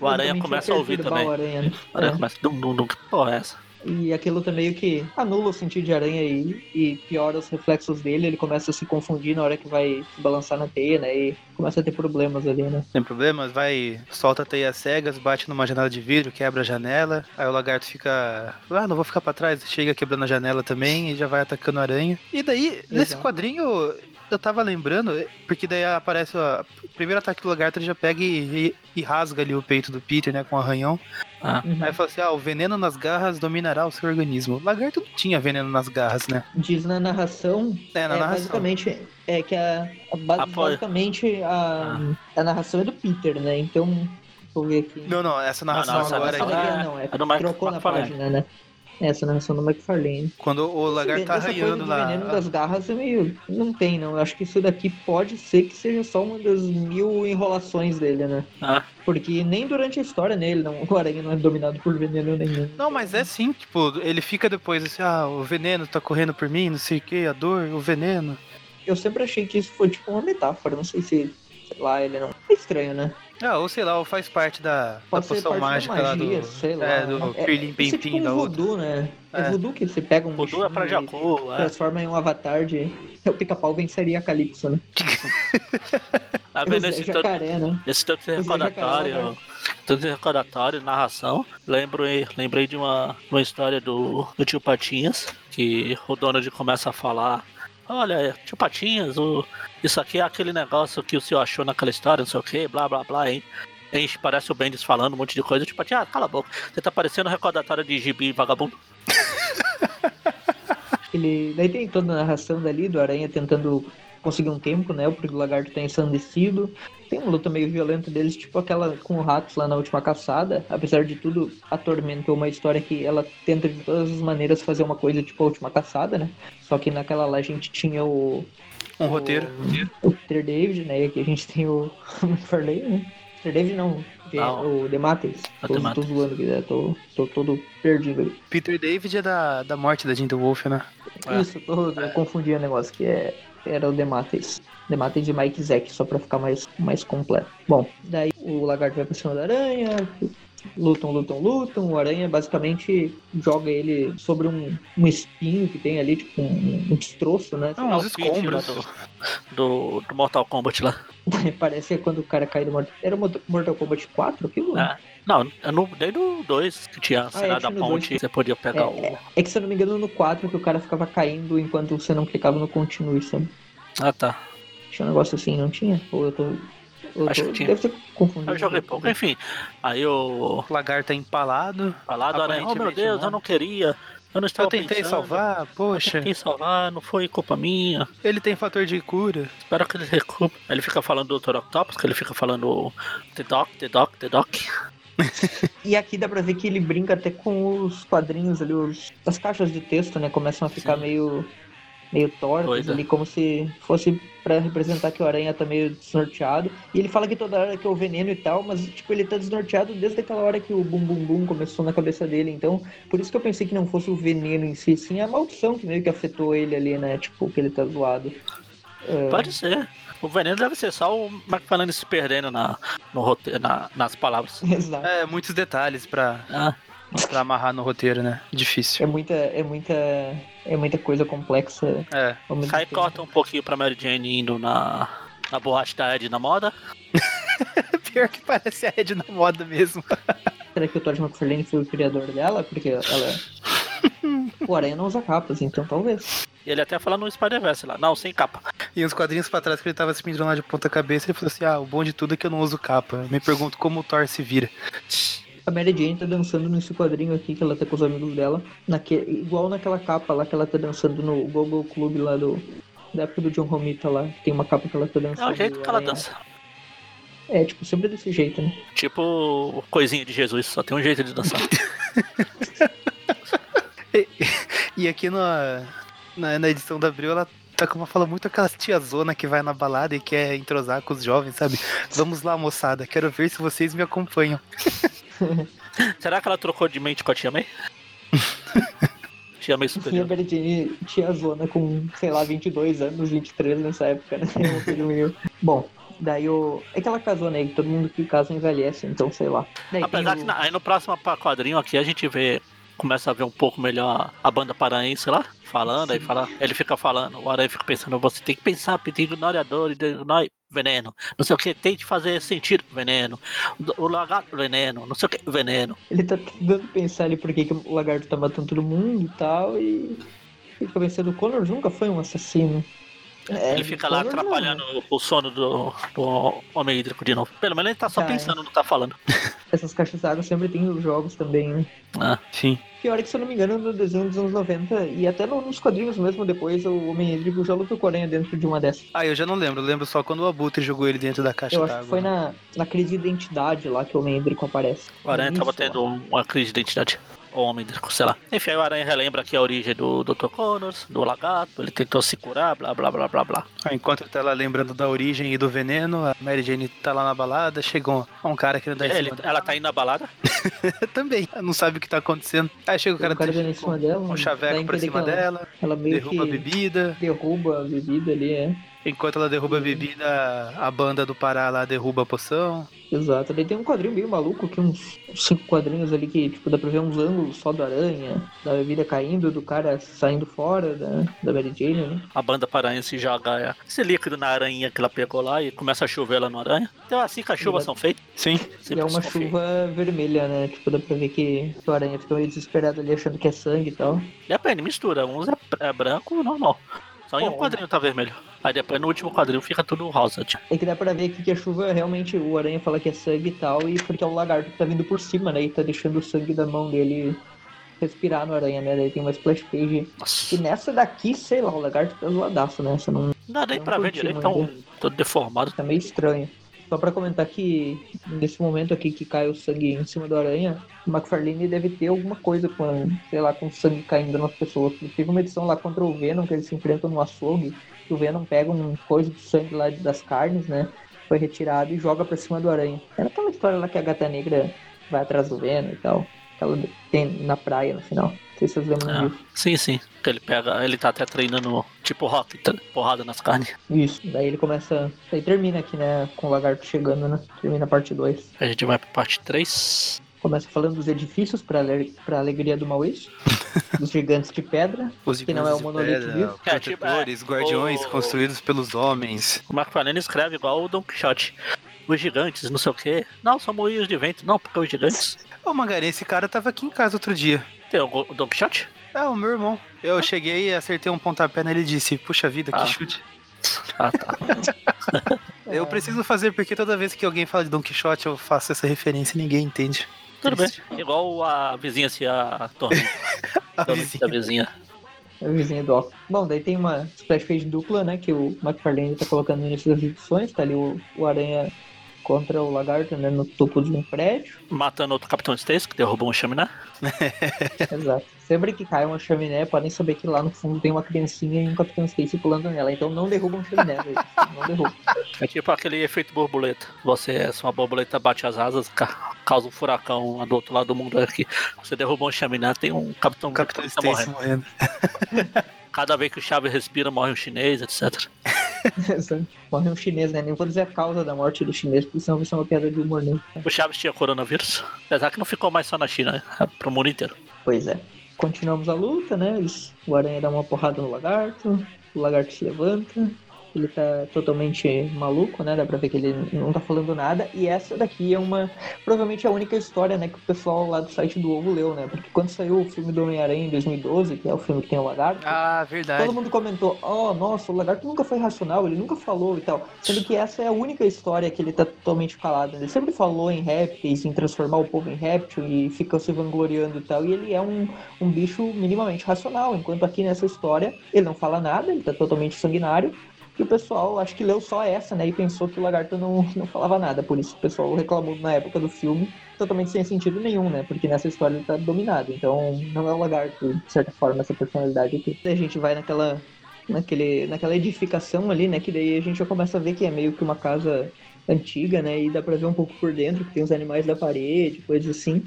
O Aranha começa a ouvir também. O aranha, né? A aranha É. começa, dum, dum, dum, que porra é essa? E aquilo também meio que anula o sentido de aranha e, e piora os reflexos dele. Ele começa a se confundir na hora que vai se balançar na teia, né? E começa a ter problemas ali, né? Sem problemas, vai, solta a teia cegas, bate numa janela de vidro, quebra a janela. Aí o lagarto fica. Ah, não vou ficar pra trás. Chega quebrando a janela também e já vai atacando a aranha. E daí, nesse Exato. quadrinho, eu tava lembrando, porque daí aparece ó, o primeiro ataque do lagarto, ele já pega e, e- e rasga ali o peito do Peter, né, com o arranhão. Ah, Uhum. Aí fala assim: ah, o veneno nas garras dominará o seu organismo. O lagarto não tinha veneno nas garras, né? Diz na narração É, na é, narração. basicamente é que a, a Apoio. basicamente a, a narração é do Peter, né? Então, deixa eu ver aqui. Não, não, essa narração não, essa agora daqui é- não, é, é do Mike trocou na página, né? Essa narração do McFarlane. quando o lagarto tá Essa coisa arranhando do lá. veneno das garras é meio. Não tem, não. Eu acho que isso daqui pode ser que seja só uma das mil enrolações dele, né? ah, Porque nem durante a história nele, não, o aranha não é dominado por veneno nenhum. Não, mas é sim, tipo, ele fica depois assim, ah, o veneno tá correndo por mim, não sei o que, a dor, o veneno. Eu sempre achei que isso foi tipo uma metáfora. Não sei se, sei lá, ele não. É estranho, né? Ah, ou sei lá, ou faz parte da, da Pode poção parte da mágica lá magia, do. sei lá. é, do É- Pirlim isso é Pimpim tipo da um outra. voodoo, né? É, É. voodoo que você pega um Voodoo é pra Jacu, é. transforma em um avatar de... <laughs> O pica-pau venceria a Calypso, né? <laughs> Tá vendo É esse tanto, jacaré, né? esse tanto jacaré, recordatório, né? tanto de recordatório, narração, lembrei, lembrei de uma, uma história do, do tio Patinhas, que o Donald começa a falar, olha, tio Patinhas, o, isso aqui é aquele negócio que o senhor achou naquela história, não sei o que, blá blá blá, hein? Enche, parece o Bendis falando um monte de coisa, tipo, ah, cala a boca, você tá parecendo um recordatório de gibi vagabundo. <laughs> Ele, daí tem toda a narração dali do Aranha tentando conseguir um tempo, né? O lagarto tá ensandecido. Tem uma luta meio violenta deles, tipo aquela com o Ratos lá na última caçada. Apesar de tudo, a Tormenta é uma história que ela tenta de todas as maneiras fazer uma coisa tipo a última caçada, né? Só que naquela lá a gente tinha o. Um roteiro. O, o Peter David, né? E aqui a gente tem o <laughs> McFarlane, né? Peter David não, Não. o Demates. O Tô, tô zoando aqui, né? Tô, tô todo perdido aqui. Peter David é da, da morte da Jinder Wolf, né? É. Isso, tô, eu confundi o negócio, que é, era o Demates. Demates de Mike Zack, só pra ficar mais, mais completo. Bom, daí o lagarto vai pra cima da aranha, lutam, lutam, lutam. O aranha basicamente joga ele sobre um, um espinho que tem ali, tipo um, um destroço, né? Não, É uns o Pete lá escombros. do, do, do Mortal Kombat lá. <laughs> Parece quando o cara cai do Mortal Era o Mortal- Kombat 4 aquilo? É. Não, eu não, desde o 2 que tinha a cena é, da no ponte, dois. você podia pegar É, o. É que se eu não me engano no 4 que o cara ficava caindo enquanto você não clicava no continue, sabe? Ah tá. Tinha um negócio assim, não tinha? Ou eu tô. Eu Acho tô, que tinha. Deve ter confundido. Eu joguei pouco, enfim. Aí o O lagarto é empalado. falado, aranha, oh meu Deus, não. eu não queria. Eu não estava Eu tentei pensando, salvar, Eu poxa. tentei salvar, não foi culpa minha. Ele tem fator de cura. Espero que ele recupere. Ele fica falando do Dr. Octopus, que ele fica falando The Doc, The Doc, The Doc. <laughs> E aqui dá pra ver que ele brinca até com os quadrinhos ali, os, as caixas de texto, né? Começam a ficar Sim. meio, meio tortas Doida. ali, como se fosse pra representar que o Aranha tá meio desnorteado. E ele fala que toda hora que é o veneno e tal, mas tipo, ele tá desnorteado desde aquela hora que o bum bum bum começou na cabeça dele. Então, por isso que eu pensei que não fosse o veneno em si, sim a maldição que meio que afetou ele ali, né? Tipo, que ele tá zoado. É, Pode ser. O veneno deve ser só o McFarlane se perdendo na, no roteiro, na- nas palavras. Exato. É, muitos detalhes pra, Ah, pra amarrar no roteiro, né? Difícil. É muita, é muita, é muita coisa complexa. É. aí tempo. corta um pouquinho pra Mary Jane indo na, na boate da Ed na moda. <laughs> Pior que parece a Ed na moda mesmo. <laughs> Será que o Todd McFarlane foi o criador dela? Porque ela. <laughs> o Aranha não usa capas, então talvez. E ele até fala no Spider-Verse lá. Não, sem capa. E uns quadrinhos pra trás que ele tava se pendurando lá de ponta cabeça, ele falou assim: Ah, o bom de tudo é que eu não uso capa. Me pergunto como o Thor se vira. A Mary Jane tá dançando nesse quadrinho aqui que ela tá com os amigos dela. Naque, igual naquela capa lá que ela tá dançando no Gogo Club lá do. Da época do John Romita lá. que Tem uma capa que ela tá É dançando. o jeito e que ela Aranha- dança. É, tipo, sempre desse jeito, né? Tipo coisinha de Jesus, só tem um jeito de dançar. <laughs> E aqui na, na, na edição da Abril, ela tá com uma fala muito aquela tiazona que vai na balada e quer entrosar com os jovens, sabe? Vamos lá, moçada, quero ver se vocês me acompanham. <laughs> Será que ela trocou de mente com a Tia May? <laughs> Tia May a superior. Mary Jane tinha zona com, sei lá, 22 anos, 23 nessa época, né? Bom, daí o. É que ela casou, né? E todo mundo que casa envelhece, então sei lá. Daí Apesar o- que na- aí no próximo quadrinho aqui a gente vê. Começa a ver um pouco melhor a banda paraense lá, falando, aí fala, ele fica falando, o Aranha fica pensando, você tem que pensar, pedindo ignore a dor, ignore veneno, não sei o que, tente fazer sentido, veneno, o lagarto, veneno, não sei o que, veneno. Ele tá tentando pensar ali por que, que o lagarto tá matando todo mundo e tal, e. Fica pensando, o Connor nunca foi um assassino. É, ele fica o lá atrapalhando o sono do, do Homem Hídrico de novo. Pelo menos ele tá só é. pensando, não tá falando. <laughs> Essas caixas d'água sempre tem nos jogos também, né? Ah, Sim. Pior é que, se eu não me engano, no desenho dos anos 90 e até no- nos quadrinhos mesmo depois, o Homem Hídrico já lutou com a aranha dentro de uma dessas. Ah, eu já não lembro. Eu lembro só quando o Abutre jogou ele dentro da caixa Eu acho d'água. que foi na, na crise de identidade lá que o Homem Hídrico aparece. o Aranha tava tendo uma crise de identidade. O Homem sei lá. Enfim, aí o Aranha relembra aqui a origem do Dr. Connors, do lagarto, ele tentou se curar, blá blá blá blá blá. Ah, Enquanto ele tá lá lembrando da origem e do veneno, a Mary Jane tá lá na balada, chegou um cara querendo dar Ele, ela tá indo na balada, <laughs> Também, não sabe o que tá acontecendo. Aí chega o cara, O cara vem em com, cima dela, um chaveco pra cima ela- dela, Ela meio derruba a bebida. derruba a bebida ali, é. Enquanto ela derruba a bebida, a banda do Pará lá derruba a poção. Exato. Daí tem um quadrinho meio maluco, que uns cinco quadrinhos ali que, tipo, dá pra ver uns ângulos só da aranha, da bebida caindo, do cara saindo fora da, da Mary Jane, né? a banda paraense joga é, esse líquido na aranha que ela pegou lá e começa a chover lá no aranha. Então é assim que as chuvas são feitas. Sim. E é uma chuva vermelha, né? Tipo, dá pra ver que o aranha fica meio desesperado ali achando que é sangue e tal. Depende, mistura. Uns é, é branco normal. Só em um quadrinho tá vermelho. Aí depois no último quadrinho fica tudo rosa. Tipo. É que dá pra ver aqui que a chuva realmente o aranha fala que é sangue e tal, e porque é o lagarto que tá vindo por cima, né? E tá deixando o sangue da mão dele respirar no aranha, né? Daí tem uma splash page. Nossa. E nessa daqui, sei lá, o lagarto tá zoadaço, né? Essa não dá nem Não pra ver direito, muito. tão todo deformado. tá meio estranho. Só pra comentar que nesse momento aqui que cai o sangue em cima do aranha, o McFarlane deve ter alguma coisa com, sei lá, com sangue caindo nas pessoas. Teve uma edição lá contra o Venom que eles se enfrentam no açougue, que o Venom pega um coisa de sangue lá das carnes, né? Foi retirado e joga pra cima do aranha. Era aquela história lá que a gata negra vai atrás do Venom e tal. Que ela tem na praia no final. Não sei se vocês lembram disso. sim, sim. Que ele pega, ele tá até treinando tipo rock, tá- porrada nas carnes. Isso. Daí ele começa. Daí termina aqui, né? Com o lagarto chegando, né? Termina a parte 2. A gente vai pra parte 3. Começa falando dos edifícios para a alegria do Maurício, <laughs> dos gigantes de pedra. Os Que não é o monolito vivo. É, tipo, protetores, é, guardiões o- construídos pelos homens. O McFarlane escreve igual o Don Quixote. Os gigantes, não sei o quê. Não, são moinhos de vento. Não, porque os gigantes. Ô, Magari, esse cara tava aqui em casa outro dia. Tem o o Don Quixote? É, o meu irmão. Eu cheguei e acertei um pontapé nele e disse, puxa vida, que Ah. chute. <laughs> Ah, tá. <laughs> Eu preciso fazer porque toda vez que alguém fala de Don Quixote eu faço essa referência e ninguém entende. Tudo bem. Igual a vizinha se a tormenta <laughs> A vizinha. vizinha. É o vizinho do Off. Bom, daí tem uma splash page dupla, né? Que o McFarlane tá colocando no início das edições. Tá ali o, o Aranha contra o Lagarto, né? No topo de um prédio. Matando outro Capitão Stacy, que derrubou um chaminé. <laughs> Exato. Sempre que cai uma chaminé, podem saber que lá no fundo tem uma criancinha e um Capitão Stacy pulando nela. Então não derrubam chaminé, velho. Não derrubam. É tipo aquele efeito borboleta. Você, se uma borboleta bate as asas, ca- causa um furacão lá do outro lado do mundo aqui. Você derruba um chaminé, tem um Capitão, O Capitão Stacy Stacy morrendo. Cada vez que o Chaves respira, morre um chinês, etc. <laughs> <laughs> Morre um chinês, né? Nem vou dizer a causa da morte do chinês, porque senão vai ser uma piada de humor, né? O Chaves tinha coronavírus. Apesar que não ficou mais só na China, né? É pro mundo inteiro. Pois é. Continuamos a luta, né? O Aranha dá uma porrada no lagarto, o lagarto se levanta, ele tá totalmente maluco, né? Dá pra ver que ele não tá falando nada. E essa daqui é uma. Provavelmente a única história, né, que o pessoal lá do site do Ovo leu, né? Porque quando saiu o filme do Homem-Aranha em 2012, que é o filme que tem o lagarto. Ah, verdade. Todo mundo comentou, oh, nossa, o lagarto nunca foi racional, ele nunca falou e tal. Sendo que essa é a única história que ele tá totalmente calado. Ele sempre falou em répteis, em transformar o povo em réptil e fica se vangloriando e tal. E ele é um, um bicho minimamente racional. Enquanto aqui nessa história ele não fala nada, ele tá totalmente sanguinário. E o pessoal, acho que leu só essa, né? E pensou que o lagarto não, não falava nada. Por isso o pessoal reclamou na época do filme, totalmente sem sentido nenhum, né? Porque nessa história ele tá dominado. Então não é o lagarto, de certa forma, essa personalidade aqui. A gente vai naquela naquele, naquela edificação ali, né? Que daí a gente já começa a ver que é meio que uma casa antiga, né? E dá pra ver um pouco por dentro, que tem os animais da parede, coisas assim.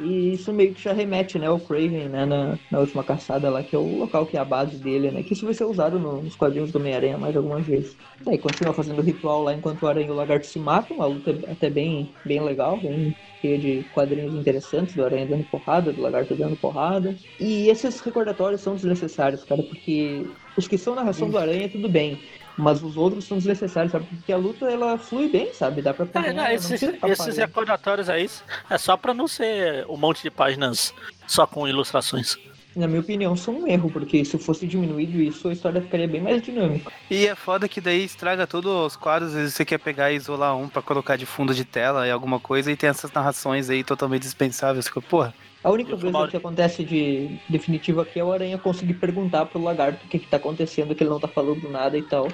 E isso meio que já remete, né, ao Craven, né, na, na última caçada lá, que é o local que é a base dele, né, que isso vai ser usado no- nos quadrinhos do Homem-Aranha mais algumas vezes. Daí continua fazendo o ritual lá enquanto o Aranha e o Lagarto se matam, a luta é até bem, bem legal, bem cheia de quadrinhos interessantes, do Aranha dando porrada, do Lagarto dando porrada. E esses recordatórios são desnecessários, cara, porque os que são narração do Aranha, tudo bem. Mas os outros são desnecessários, sabe? Porque a luta, ela flui bem, sabe? Dá pra É, não, esses, esses recordatórios aí é só pra não ser um monte de páginas só com ilustrações. Na minha opinião, são um erro, porque se fosse diminuído isso, a história ficaria bem mais dinâmica. E é foda que daí estraga todos os quadros, às vezes você quer pegar e isolar um pra colocar de fundo de tela e alguma coisa, e tem essas narrações aí totalmente dispensáveis. Fica, Porra, A única coisa falo- que acontece de definitivo aqui é o Aranha conseguir perguntar pro lagarto o que, que tá acontecendo, que ele não tá falando nada e tal.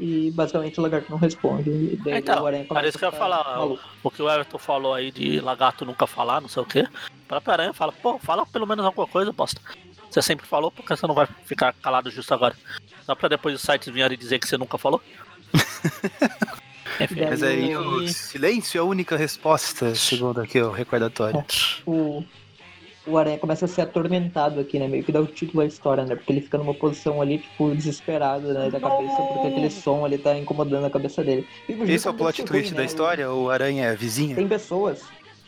E basicamente o lagarto não responde. E daí Então, o Aranha parece que eu ia falar, maluco. o que o Everton falou aí de lagarto nunca falar, não sei o quê. A própria aranha fala, pô, fala pelo menos alguma coisa, bosta. Você sempre falou, porque você não vai ficar calado justo agora. Só pra depois os sites virem dizer que você nunca falou. <laughs> Enfim, mas aí o- o silêncio é a única resposta, segundo aqui o recordatório. o, o Aranha começa a ser atormentado aqui, né? Meio que dá o título à história, né? Porque ele fica numa posição ali, tipo, desesperado, né? Da cabeça, porque aquele som ali tá incomodando a cabeça dele. E Esse é o plot twist ruim, da né? história? O aranha é a vizinha? Tem pessoas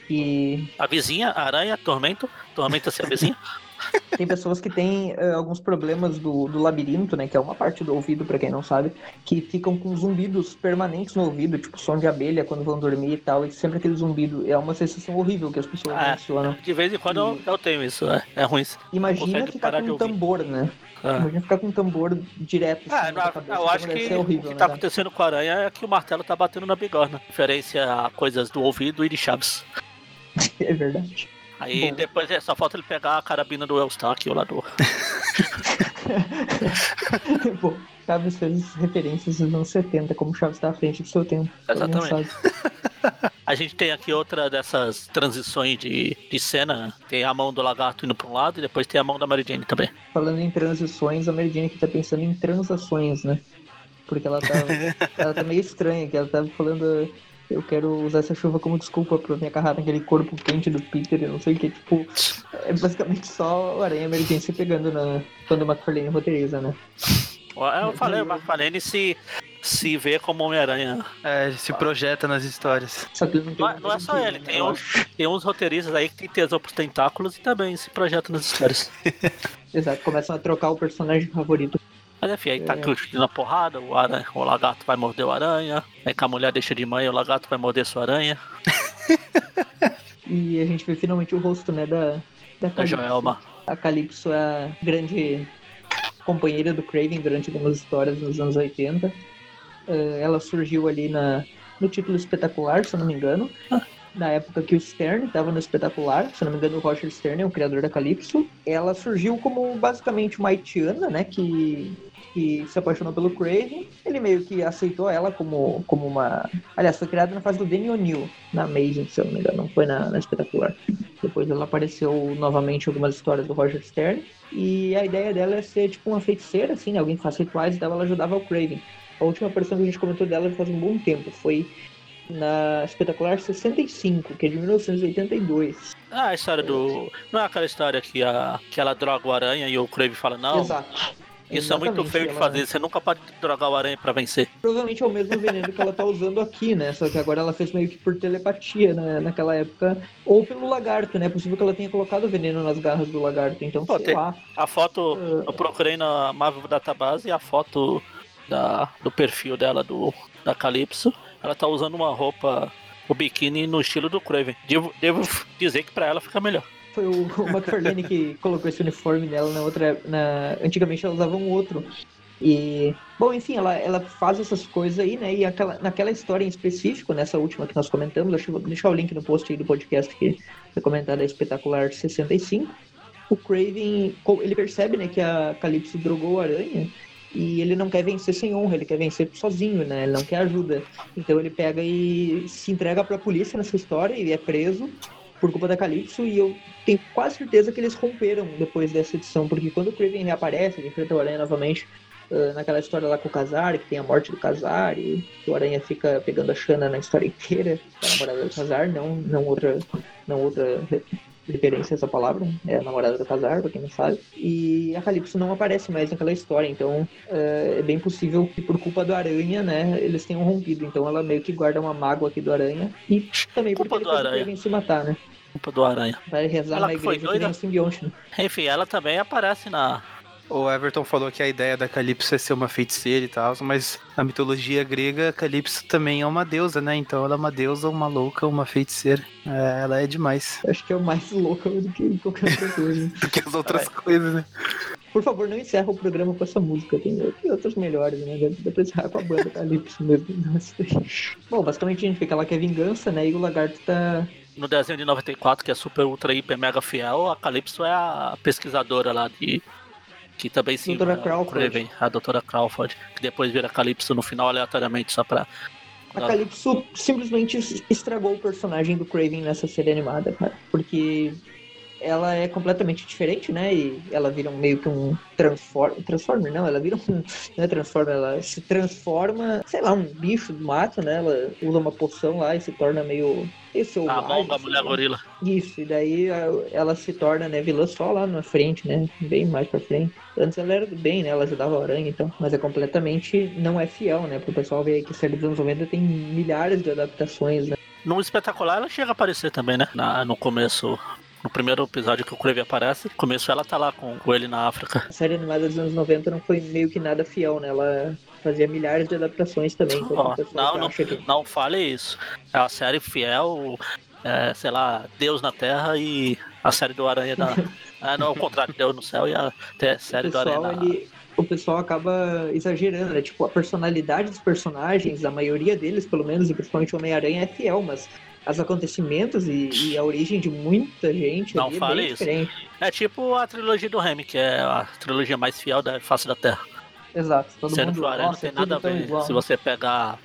que a vizinha, a aranha, tormento, tormenta-se a vizinha. <laughs> Tem pessoas que têm eh, alguns problemas do, do labirinto, né? Que é uma parte do ouvido, pra quem não sabe, que ficam com zumbidos permanentes no ouvido, tipo som de abelha quando vão dormir e tal. E sempre aquele zumbido é uma sensação horrível que as pessoas Ah, mencionam. De vez em quando eu, eu tenho isso, é, é ruim. Imagina ficar com um tambor, né? Ah. Imagina ficar com um tambor direto Ah, assim, não, cabeça. eu acho que horrível, o que né, tá cara? acontecendo com a aranha é que o martelo tá batendo na bigorna. Referência a coisas do ouvido e de chaves. <laughs> É verdade. Aí Bom. depois é, só falta ele pegar a carabina do Eustáquio lá do. <laughs> Bom, Chaves fez referências dos anos 70, como Chaves tá à frente do seu tempo. Exatamente. A gente tem aqui outra dessas transições de, de cena. Tem a mão do lagarto indo pra um lado e depois tem a mão da Mary Jane também. Falando em transições, a Mary Jane aqui tá pensando em transações, né? Porque ela tá, <laughs> ela tá meio estranha, que ela tá falando. Eu quero usar essa chuva como desculpa pra me agarrar naquele corpo quente do Peter, eu não sei o que, tipo. É basicamente só o Aranha e a Mary Jane se pegando na, quando o McFarlane roteiriza, né? Eu falei, o McFarlane se, se vê como Homem-Aranha. É, se projeta nas histórias. Só que ele não Não é- não é só ele, tem. Tem uns roteiristas aí que tem tesão pros tentáculos e também se projetam nas histórias. <laughs> Exato, começam a trocar o personagem favorito. Mas enfim, aí tá É. aqui o chute na porrada, o, aranha, o lagarto vai morder o aranha, aí que a mulher deixa de mãe, o lagarto vai morder sua aranha. E a gente vê finalmente o rosto, né, da, da Calypso. Joelma. A Calypso é a grande companheira do Craven durante algumas histórias nos anos 80. Uh, ela surgiu ali na, no título espetacular, se eu não me engano. Na época que o Stern estava no espetacular, se eu não me engano, o Roger Stern é o criador da Calypso. Ela surgiu como basicamente uma haitiana, né? Que que se apaixonou pelo Craven, ele meio que aceitou ela como, como uma. Aliás, foi criada na fase do Danny O'Neill, na Amazing, se eu não me engano, não foi na, na Espetacular. Depois ela apareceu novamente em algumas histórias do Roger Stern. E a ideia dela é ser tipo uma feiticeira, assim, né? Alguém que faz rituais, então ela ajudava o Craven. A última aparição que a gente comentou dela faz um bom tempo. Foi na Espetacular 65, que é de 1982. Ah, a história do. Não é aquela história que, a... que ela droga o aranha e o Craven fala, não. Exato. Isso é muito feio de fazer, você nunca pode drogar o aranha pra vencer. Provavelmente é o mesmo veneno que ela tá usando aqui, né? Só que agora ela fez meio que por telepatia, né? Naquela época. Ou pelo lagarto, né? É possível que ela tenha colocado veneno nas garras do lagarto, então Pô, sei tem... lá. A foto, uh... eu procurei na Marvel Database a foto da, do perfil dela, do, da Calypso. Ela tá usando uma roupa, o biquíni no estilo do Craven. Devo, devo dizer que pra ela fica melhor foi o, o McFarlane que colocou esse uniforme nela na outra. Na... Antigamente ela usava um outro. E, bom, enfim, ela, ela faz essas coisas aí, né? E aquela, naquela história em específico, nessa última que nós comentamos, que vou deixar o link no post aí do podcast que foi comentado, a Espetacular 65. O Craven, ele percebe, né, que a Calypso drogou a aranha e ele não quer vencer sem honra, ele quer vencer sozinho, né? Ele não quer ajuda. Então ele pega e se entrega pra polícia nessa história e é preso por culpa da Calypso, e eu tenho quase certeza que eles romperam depois dessa edição, porque quando o Craven reaparece, ele enfrenta o Aranha novamente, uh, naquela história lá com o Kazar, que tem a morte do Kazar, e o Aranha fica pegando a Xana na história inteira, a namorada do Kazar, não, não outra, não outra referência a essa palavra, é a namorada do Kazar, pra quem não sabe. E a Calypso não aparece mais naquela história, então é, é bem possível que por culpa do Aranha, né, eles tenham rompido. Então ela meio que guarda uma mágoa aqui do Aranha e também culpa porque ele devem se matar, né? Culpa do Aranha. Vai rezar ela na igreja foi doida. que nem simbionte, né? Enfim, ela também aparece na, o Everton falou que a ideia da Calypso é ser uma feiticeira e tal, mas na mitologia grega, Calypso também é uma deusa, né? Então ela é uma deusa, uma louca, uma feiticeira. É, ela é demais. Acho que é mais louca do que qualquer outra coisa. <laughs> do que as outras coisas, né? Por favor, não encerra o programa com essa música. Tem, outras melhores, né? Dá pra encerrar com a banda Calypso mesmo. <laughs> Bom, basicamente a gente fica lá que é vingança, né? E o lagarto tá no desenho de 94, que é super, ultra, hiper, mega fiel, a Calypso é a pesquisadora lá de que também se doutora Crawford. a doutora Crawford, que depois vira Calypso no final aleatoriamente só pra. A Calypso simplesmente estragou o personagem do Craven nessa série animada, cara. Porque ela é completamente diferente, né? E ela vira um, meio que um transform... Transformer, não, ela vira um. <laughs> Não é Transformer, ela se transforma, sei lá, um bicho do mato, né? Ela usa uma poção lá e se torna meio. Esse é a mão da mulher gorila. Isso, e daí ela se torna, né, vilã só lá na frente, né? Bem mais pra frente. Antes ela era do bem, né? Ela ajudava a aranha, então. Mas é completamente. Não é fiel, né? Pro pessoal ver que a série dos anos 90 tem milhares de adaptações, né? No espetacular ela chega a aparecer também, né? Na, no começo no primeiro episódio que o Crave aparece, começo ela tá lá com, com ele na África. A série animada dos anos 90 não foi meio que nada fiel, né? Ela fazia milhares de adaptações também. Oh, não, não, que... não fale isso. É uma série fiel, é, sei lá, Deus na Terra e a série do Aranha da. <laughs> ah, não, o contrário, Deus no céu e a série pessoal, do Aranha na... ele, o pessoal acaba exagerando, né? Tipo, a personalidade dos personagens, a maioria deles, pelo menos, e principalmente o Homem-Aranha, é fiel, mas os acontecimentos e, e, a origem de muita gente Não é fale isso. Diferente. É tipo a trilogia do Remy, que é a trilogia mais fiel da face da Terra. Exato. Todo Sendo mundo, Floresta, não tem nada a ver. Se você pegar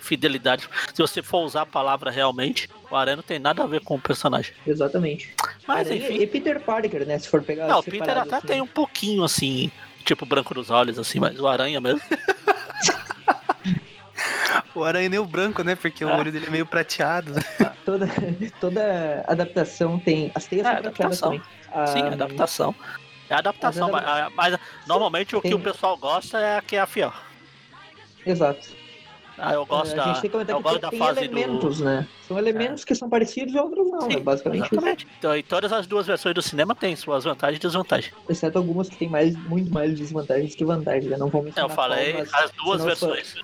fidelidade, se você for usar a palavra realmente, o Aranha não tem nada a ver com o personagem. Exatamente. Mas Aranha enfim. E Peter Parker, né? Se for pegar. Não, o Peter até assim. tem um pouquinho assim, tipo branco dos olhos, assim, mas o Aranha mesmo. <laughs> O aranha nem o branco, né? Porque o ah. olho dele é meio prateado. toda, toda adaptação tem. As teias é, são prateadas também. Sim, ah, adaptação. É adaptação, mas, mas, normalmente o que o pessoal gosta é a que é a fiel. Exato. Ah, eu gosto a da, gente tem que eu gosto da tem fase elementos, do... né? São elementos é. que são parecidos e outros não, Sim, né? Basicamente. Exatamente. Então, e todas as duas versões do cinema têm suas vantagens e desvantagens. Exceto algumas que têm mais, muito mais desvantagens que vantagens, né? Não vou mencionar. Eu falei qual, as duas versões.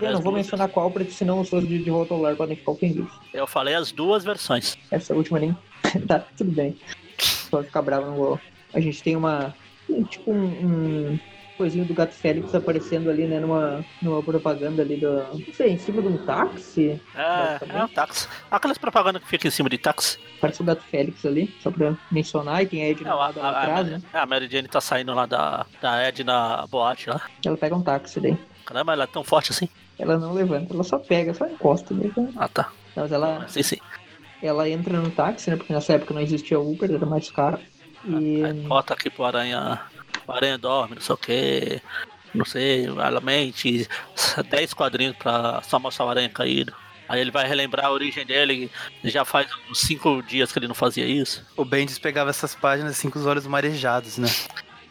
Eu não vou mencionar qual, porque senão os fãs de, de Volta ao Lar podem ficar ofendidos. Eu falei as duas versões. Essa última nem. <laughs> tá, tudo bem. Pode ficar bravo, não vou. A gente tem uma. Tipo um, um coisinho do Gato Félix aparecendo ali, né, numa, numa propaganda ali do. Não sei, em cima de um táxi. É, é um táxi. Aquelas propagandas que ficam em cima de táxi. Parece o Gato Félix ali, só pra mencionar, e tem a Edna É, a, lá a, atrás, a, né? a Mary Jane tá saindo lá da, da Ed na boate lá. Ela pega um táxi daí. Caramba, ela é tão forte assim. Ela não levanta, ela só pega, só encosta mesmo. Ah, tá. Mas ela, Sim, sim. ela entra no táxi, né? Porque nessa época não existia Uber, era mais caro. E Aí bota aqui pro Aranha. O Aranha dorme, não sei o que. Não sei, ela mente. 10 quadrinhos pra só mostrar o Aranha caído. Aí ele vai relembrar a origem dele. Já faz uns 5 dias que ele não fazia isso. O Bendis pegava essas páginas assim com os olhos marejados, né?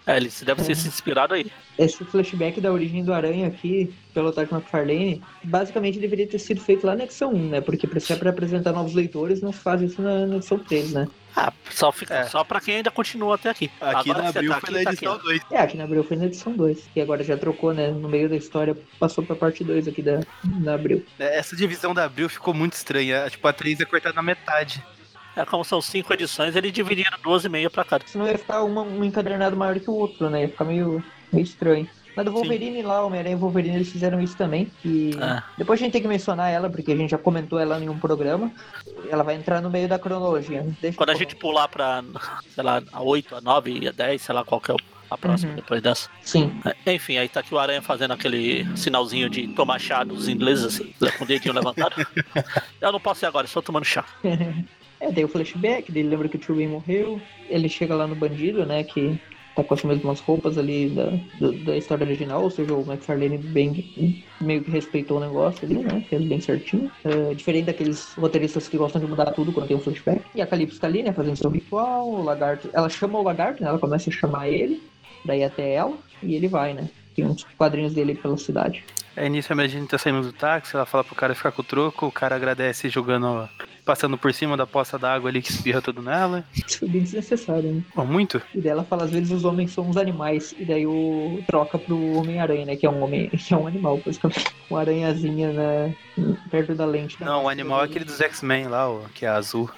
É, ele deve ter se inspirado aí. esse flashback da origem do Aranha aqui, pelo Todd McFarlane, basicamente deveria ter sido feito lá na edição 1, né? Porque se é pra apresentar novos leitores, não se faz isso na, na edição 3, né? Ah, só, fica, É. só pra quem ainda continua até aqui. Aqui Agora na Abril tá foi aqui, na tá edição aqui, 2. É, aqui na Abril foi na edição 2, que agora já trocou, né? No meio da história, passou pra parte 2 aqui da, da Abril. Essa divisão da Abril ficou muito estranha. Tipo, a 3 é cortada na metade. É como são cinco edições, eles dividiram duas e meia pra cada. Senão ia ficar uma, um encadernado maior que o outro, né? Ia ficar meio, meio estranho. Mas do Wolverine lá, Homem-Aranha e Wolverine, eles fizeram isso também. E É. depois a gente tem que mencionar ela, porque a gente já comentou ela em um programa. Ela vai entrar no meio da cronologia. Deixa Quando a gente pular pra, <laughs> sei lá, a 8, a 9 a 10, sei lá qual que é a próxima Uhum. depois dessa. Sim. É, Enfim, aí tá aqui o Aranha fazendo aquele sinalzinho de tomar chá dos ingleses, assim, <laughs> com o dedinho levantado. <laughs> Eu não posso ir agora, estou tomando chá. É, tem o flashback, dele lembra que o Tio morreu. Ele chega lá no bandido, né? Que tá com as mesmas roupas ali da, do- da história original, ou seja, o McFarlane bem meio que respeitou o negócio ali, né? Fez bem certinho. É, diferente daqueles roteiristas que gostam de mudar tudo quando tem um flashback. E a Calypso tá ali, né? Fazendo seu ritual. O lagarto. Ela chama o lagarto, né? Ela começa a chamar ele, daí até ela, e ele vai, né? Tem uns quadrinhos dele pela cidade. Aí nisso a Jane tá saindo do táxi, ela fala pro cara ficar com o troco, o cara agradece jogando, passando por cima da poça d'água ali que espirra tudo nela. Isso foi bem desnecessário, né? Pô, muito? E daí ela fala, às vezes os homens são uns animais. E daí o troca pro Homem-Aranha, né? Que é um homem, <laughs> que é um animal, basicamente. Uma aranhazinha na, perto da lente. da Não, o animal é aquele dos X-Men lá, ó, que é azul.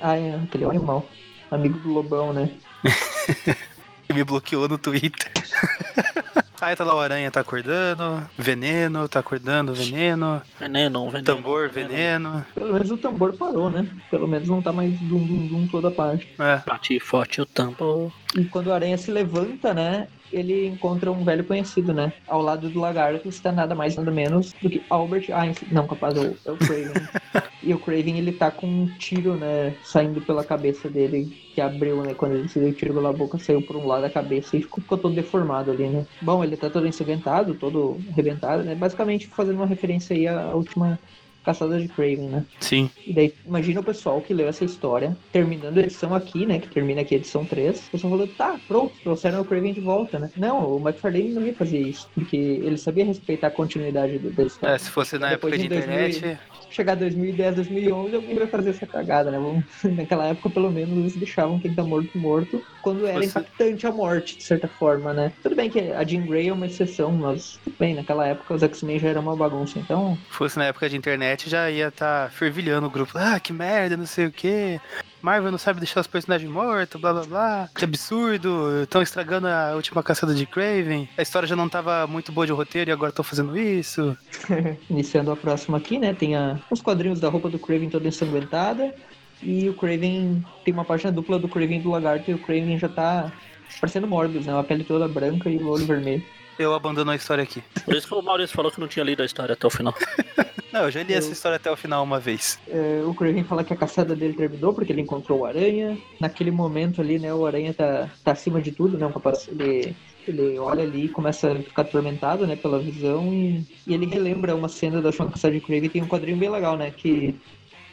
Ah, é, aquele é um animal. Amigo do Lobão, né? <laughs> Me bloqueou no Twitter. <laughs> Aí tá lá o aranha, tá acordando, veneno, tá acordando, veneno, Veneno, veneno. tambor, veneno. Pelo menos o tambor parou, né? Pelo menos não tá mais dum dum dum toda parte. É, Bate forte o tambor. E quando o aranha se levanta, né? Ele encontra um velho conhecido, né? Ao lado do lagarto está nada mais nada menos do que Albert Einstein. Não, capaz, é o, é o Craven. <laughs> e o Craven, ele tá com um tiro, né? Saindo pela cabeça dele, que abriu, né? Quando ele se deu o tiro pela boca, saiu por um lado da cabeça e ficou, ficou todo deformado ali, né? Bom, ele tá todo ensanguentado, todo arrebentado, né? Basicamente fazendo uma referência aí à última caçada de Craven, né? sim. E daí, imagina o pessoal que leu essa história, terminando a edição aqui, né? Que termina aqui a edição 3. O pessoal falou, tá, pronto, trouxeram o Craven de volta, né? Não, o McFarlane não ia fazer isso, porque ele sabia respeitar a continuidade da história. É, se fosse na Depois época de em 2000 internet, Chegar 2010, 2011, alguém vai fazer essa cagada, né? Vamos- <laughs> Naquela época, pelo menos, eles deixavam quem tá morto morto, quando era Você- impactante a morte, de certa forma, né? Tudo bem que a Jean Grey é uma exceção, mas, tudo bem, naquela época os X-Men já eram uma bagunça, então... se fosse na época de internet, já ia tá fervilhando o grupo. Ah, que merda, não sei o quê. Marvel não sabe deixar os personagens mortos, blá blá blá. Que absurdo, estão estragando a última caçada de Craven. A história já não tava muito boa de roteiro e agora estão fazendo isso. <laughs> Iniciando a próxima aqui, né? Tem a, os quadrinhos da roupa do Craven toda ensanguentada. E o Craven tem uma página dupla do Craven do Lagarto e o Craven já tá parecendo Morbius, né? A pele toda branca e o olho vermelho. Eu abandono a história aqui. Por isso que o Maurício falou que não tinha lido a história até o final. <laughs> Não, eu já li Eu- essa história até o final uma vez. É, o Craven fala que a caçada dele terminou porque ele encontrou o Aranha. Naquele momento ali, né? O Aranha tá, tá acima de tudo, né? Um ele, ele olha ali e começa a ficar atormentado, né? Pela visão e, e ele relembra uma cena da última caçada de Craven. Tem um quadrinho bem legal, né? Que,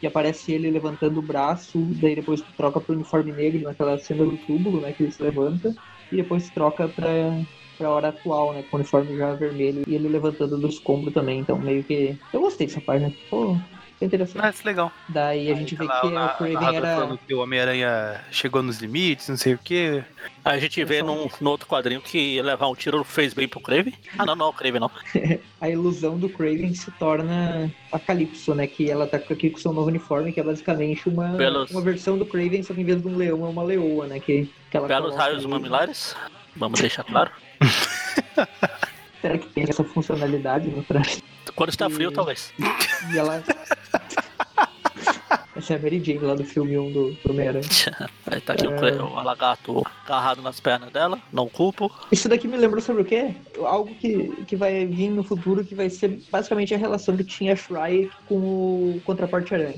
que aparece ele levantando o braço, daí depois troca pro uniforme negro naquela cena do túmulo, né? Que ele se levanta. E depois troca pra, pra hora atual, né? Com o uniforme já vermelho e ele levantando do escombro também. Então meio que. Eu gostei dessa página. Pô, foi interessante. Mas legal. Daí a gente vê Tá que lá, o Craven era. falando que o Homem-Aranha chegou nos limites, não sei o quê. Aí a gente vê num, no outro quadrinho que levar um tiro fez bem pro Crave. Ah, não, não, o Crave não. <laughs> A ilusão do Craven se torna a Calypso, né? Que ela tá aqui com seu novo uniforme, que é basicamente uma, Pelos- uma versão do Craven, só que em vez de um leão é uma leoa, né? Que, que ela Belos raios mamilares. Vamos deixar claro. <laughs> Será que tem essa funcionalidade no traje? Quando está frio, E- talvez. E ela. <laughs> Essa é a Mary Jane lá do filme 1 do Homem-Aranha. <laughs> Tá aqui o, Cle- o Alagato agarrado nas pernas dela, não culpo. Isso daqui me lembrou sobre o quê? Algo que, que vai vir no futuro que vai ser basicamente a relação que tinha a Shry com o contraparte aranha.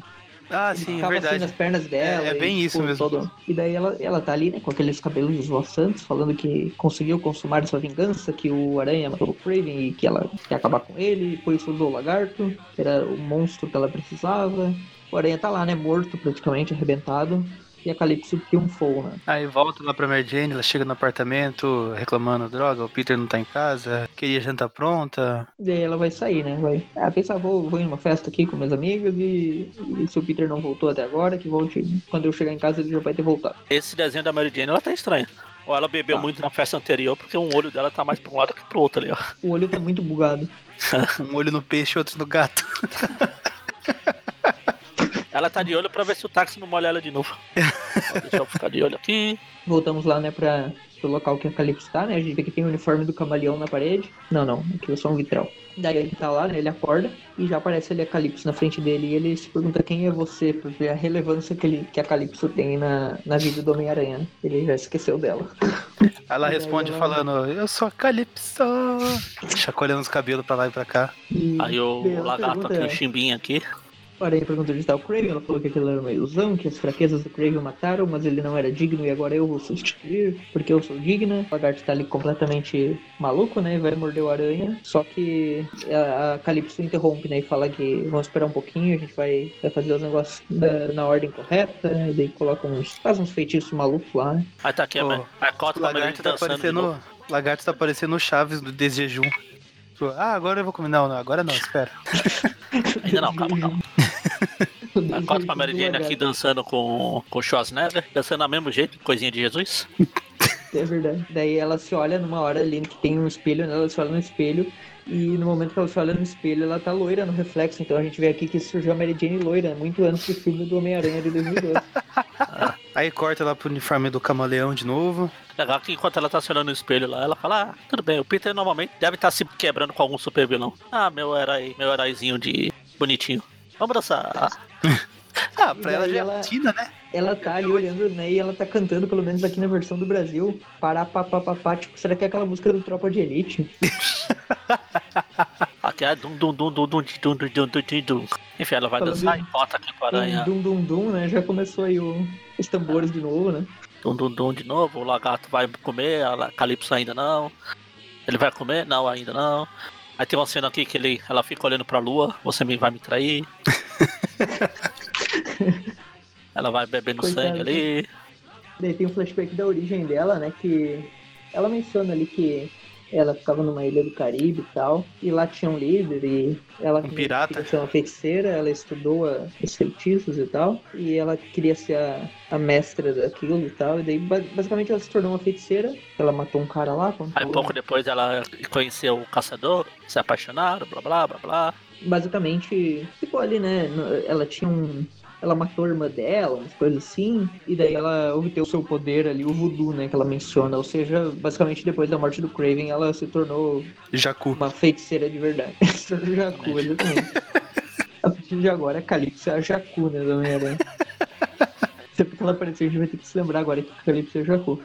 Ah, sim, é assim verdade. nas pernas dela. É- é e, bem isso tipo, mesmo. todo- E daí ela, ela tá ali, né, com aqueles cabelos esvoaçantes, falando que conseguiu consumar sua vingança, que o Aranha matou o Craven e que ela quer acabar com ele, por isso usou o lagarto, que era o monstro que ela precisava. O Aranha tá lá, né, morto praticamente, arrebentado. E a Calypso triunfou, né? Aí volta lá pra Mary Jane, ela chega no apartamento reclamando droga, o Peter não tá em casa, queria janta pronta. E daí ela vai sair, né? Vai. Ah, pensar, vou, vou em uma festa aqui com minhas amigas e, e se o Peter não voltou até agora, que volte. Quando eu chegar em casa ele já vai ter voltado. Esse desenho da Mary Jane, ela tá estranha. Ou ela bebeu Tá. muito na festa anterior, porque um olho dela tá mais pra um lado que pro outro ali, ó. O olho tá muito bugado. <laughs> Um olho no peixe, outro no gato. <laughs> Ela tá de olho pra ver se o táxi não molha ela de novo. Ó, Deixa eu ficar de olho aqui. Voltamos lá, né, pra, pro local que a Calypso tá, né? A gente vê que tem o uniforme do camaleão na parede. Não, não, aquilo é só um vitral. Daí ele tá lá, né? Ele acorda e já aparece ali a Calypso na frente dele e ele se pergunta quem é você, pra ver a relevância que, ele, que a Calypso tem na, na vida do Homem-Aranha. né? Ele já esqueceu dela. Ela responde ela- falando, eu sou a Calypso. Chacoalhando os cabelos pra lá e pra cá. E Aí o lagarto aqui, o chimbinho aqui. Aranha perguntou onde está o Craven, ela falou que aquilo era uma ilusão, que as fraquezas do Craven o mataram, mas ele não era digno e agora eu vou substituir, porque eu sou digna. O lagarto tá ali completamente maluco, né, e vai morder o Aranha, só que a, a Calypso interrompe, né, e fala que vamos esperar um pouquinho, a gente vai, vai fazer os negócios na, na ordem correta, e daí coloca uns, faz uns feitiços malucos lá, né. Aí tá aqui a Mary- a O cota lagarto tá parecendo. Lagarto tá parecendo o Chaves do desjejum. Tipo, Ah, agora eu vou comer. Não, não, agora não, espera. <laughs> Ainda não, calma, calma. <laughs> A cota pra Mary Jane aqui dançando com, com o Schwarzenegger, dançando do mesmo jeito, coisinha de Jesus. É verdade. Daí ela se olha numa hora ali que tem um espelho, né? Ela se olha no espelho. E no momento que ela se olha no espelho, ela tá loira no reflexo. Então a gente vê aqui que surgiu a Mary Jane loira, muito antes do filme do Homem-Aranha de 2012. <laughs> Aí corta lá pro uniforme do camaleão de novo. Legal que enquanto ela tá se olhando no espelho lá, ela fala, ah, tudo bem, o Peter normalmente deve estar se quebrando com algum super vilão. Ah, meu herói, meu heróizinho de bonitinho. Vamos dançar. Ah, pra E ela já é rotina, né? ela tá ali olhando, né? E ela tá cantando, pelo menos aqui na versão do Brasil, pará, pá, pá, pá, pá. Tipo, será que é aquela música do Tropa de Elite? Aqui é dum dum dum dum dum dum dum dum dum dum. Enfim, ela vai Falando dançar e bota aqui com a aranha. Dum, dum, dum, né? Já começou aí o- os tambores de novo, né? Dum dum dum de novo, o lagarto vai comer, a Calypso ainda não. Ele vai comer? Não, ainda não. Aí tem uma cena aqui que ele, ela fica olhando pra lua, você me vai me trair. <laughs> ela vai bebendo Coitada. sangue ali. Daí tem um flashback da origem dela, né? Que ela menciona ali que ela ficava numa ilha do Caribe e tal. E lá tinha um líder e ela Um pirata. ser uma feiticeira, ela estudou a- os feitiços e tal. E ela queria ser a, a mestra daquilo e tal. E daí ba- basicamente ela se tornou uma feiticeira. Ela matou um cara lá. Aí pouco depois ela conheceu o caçador, se apaixonaram, blá blá blá blá. basicamente ficou ali, né? Ela tinha um. Ela matou a irmã dela, umas coisas assim, e daí ela obteve o seu poder ali, o voodoo, né, que ela menciona. Ou seja, basicamente depois da morte do Craven, ela se tornou Jacu. uma feiticeira de verdade. <laughs> Jacu, exatamente. A partir de agora, a Calypso é a Jacu, né, da Homem-Aranha. <laughs> Sempre que ela aparecer, a gente vai ter que se lembrar agora que a Calypso é a Jacu.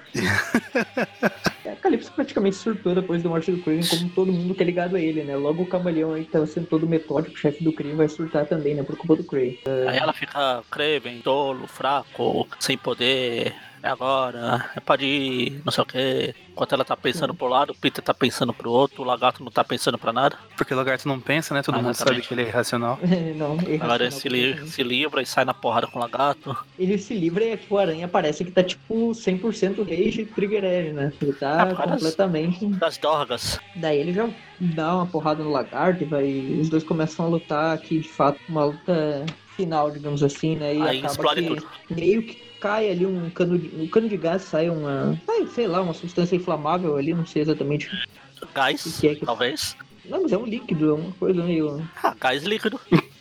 A Calypso praticamente surtou depois da morte do Craven, como todo mundo que é ligado a ele, né? Logo o camaleão aí que tava sendo todo metódico, chefe do crime, vai surtar também, né? Por culpa do Craven. Aí ela fica Craven, tolo, fraco, sem poder. É agora, é pode ir, não sei o que. Enquanto ela tá pensando pro lado, o Peter tá pensando pro outro, o lagarto não tá pensando pra nada. Porque o lagarto não pensa, né? Todo Ah, mundo sabe que ele é irracional. <laughs> Não, é Agora ele irracional se, li- completamente. se livra e sai na porrada com o lagarto. Ele se livra e aqui o Aranha parece que tá tipo 100% rage Trigger Edge, né? Ele tá Ah, causa das- completamente. Das dorgas. Daí ele já dá uma porrada no lagarto e vai. Os dois começam a lutar aqui, de fato, uma luta final, digamos assim, né? E Aí acaba explode que tudo. meio que cai ali um cano de. Um cano de gás sai uma. Sai, sei lá, uma substância inflamável ali, não sei exatamente. Gás, O que é que- talvez. Não, mas é um líquido, é uma coisa meio. Ah, gás líquido. <laughs>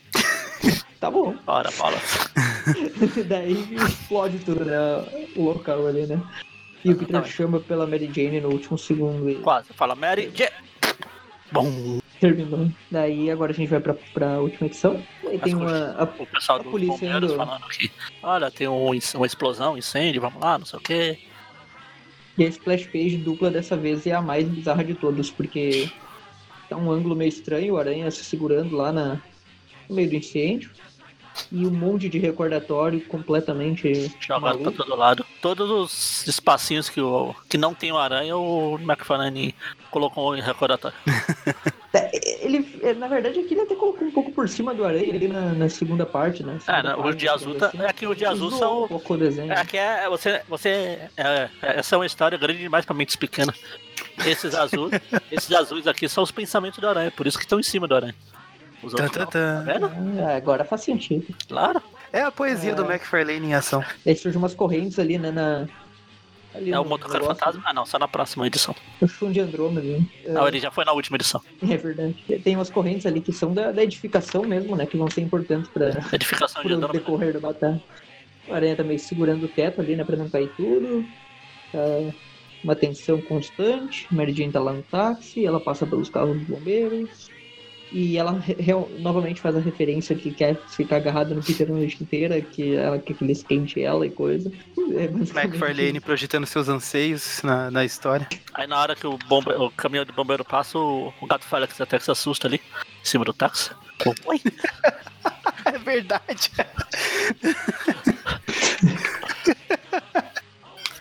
Tá bom. Ora, bola. <laughs> Daí explode tudo, né? O local ali, né? E o Peter chama pela Mary Jane no último segundo. E Quase. Fala, Mary Jane. Bom, <laughs> terminou. Daí agora a gente vai pra, pra última edição. Aí tem uma. a- o pessoal A dos polícia indo- falando que, olha, tem um, uma explosão, um incêndio, vamos lá, não sei o quê. E a splash page dupla dessa vez é a mais bizarra de todos, porque tá um ângulo meio estranho, o Aranha se segurando lá na, no meio do incêndio. E um monte de recordatório completamente Jogado pra maluco. todo lado. Todos os espacinhos que, o, que não tem o aranha, o McFarlane colocou em recordatório. <laughs> Ele, é, na verdade, aqui ele até colocou um pouco por cima do Aranha ali na, na segunda parte, né? É, Segunda né, o de azul tá- é que o de azul são- um pouco o desenho. É, que é, você, você, é, essa é uma história grande demais pra mentes pequenas. Esses azuis, <laughs> esses azuis aqui são os pensamentos do aranha, por isso que estão em cima do aranha. Os Tan, outros tan, não, tan. tá vendo? Ah, agora faz sentido. Claro. É a poesia do McFarlane em ação. Aí surgem umas correntes ali, né? Na, ali É o motoqueiro fantasma? Ah, não, só na próxima edição. O chum de Andrômeda. né? Não, ele já foi na última edição. <laughs> É verdade. Tem umas correntes ali que são da, da edificação mesmo, né? Que vão ser importantes para Edificação de o Andrômeda. decorrer da batalha. O Aranha tá meio segurando o teto ali, né? Pra não cair tudo. Tá uma tensão constante. Mary Jane tá lá no táxi, ela passa pelos carros dos bombeiros. E ela novamente faz a referência que quer ficar agarrada no Peter a noite inteira, que ela quer que ele esquente ela e coisa. É McFarlane projetando seus anseios na, na história. Aí na hora que o, bombe... o caminhão de bombeiro passa, o, o gato Félix até que se assusta ali, em cima do táxi. Oi. <laughs> É verdade. <laughs>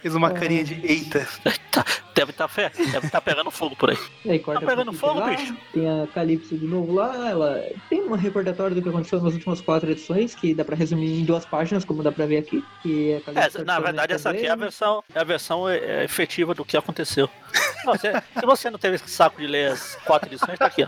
Fez uma carinha de eita. Tá, deve estar tá, deve tá pegando fogo por aí. Aí corta Tá pegando fogo, lá, bicho? Tem a Calypso de novo lá, ela tem um recordatório do que aconteceu nas últimas quatro edições, que dá pra resumir em duas páginas, como dá pra ver aqui. Que Essa, tá na verdade, essa aqui é a versão, é a versão é, efetiva do que aconteceu. Você- se você não teve esse saco de ler as quatro edições, tá aqui, ó.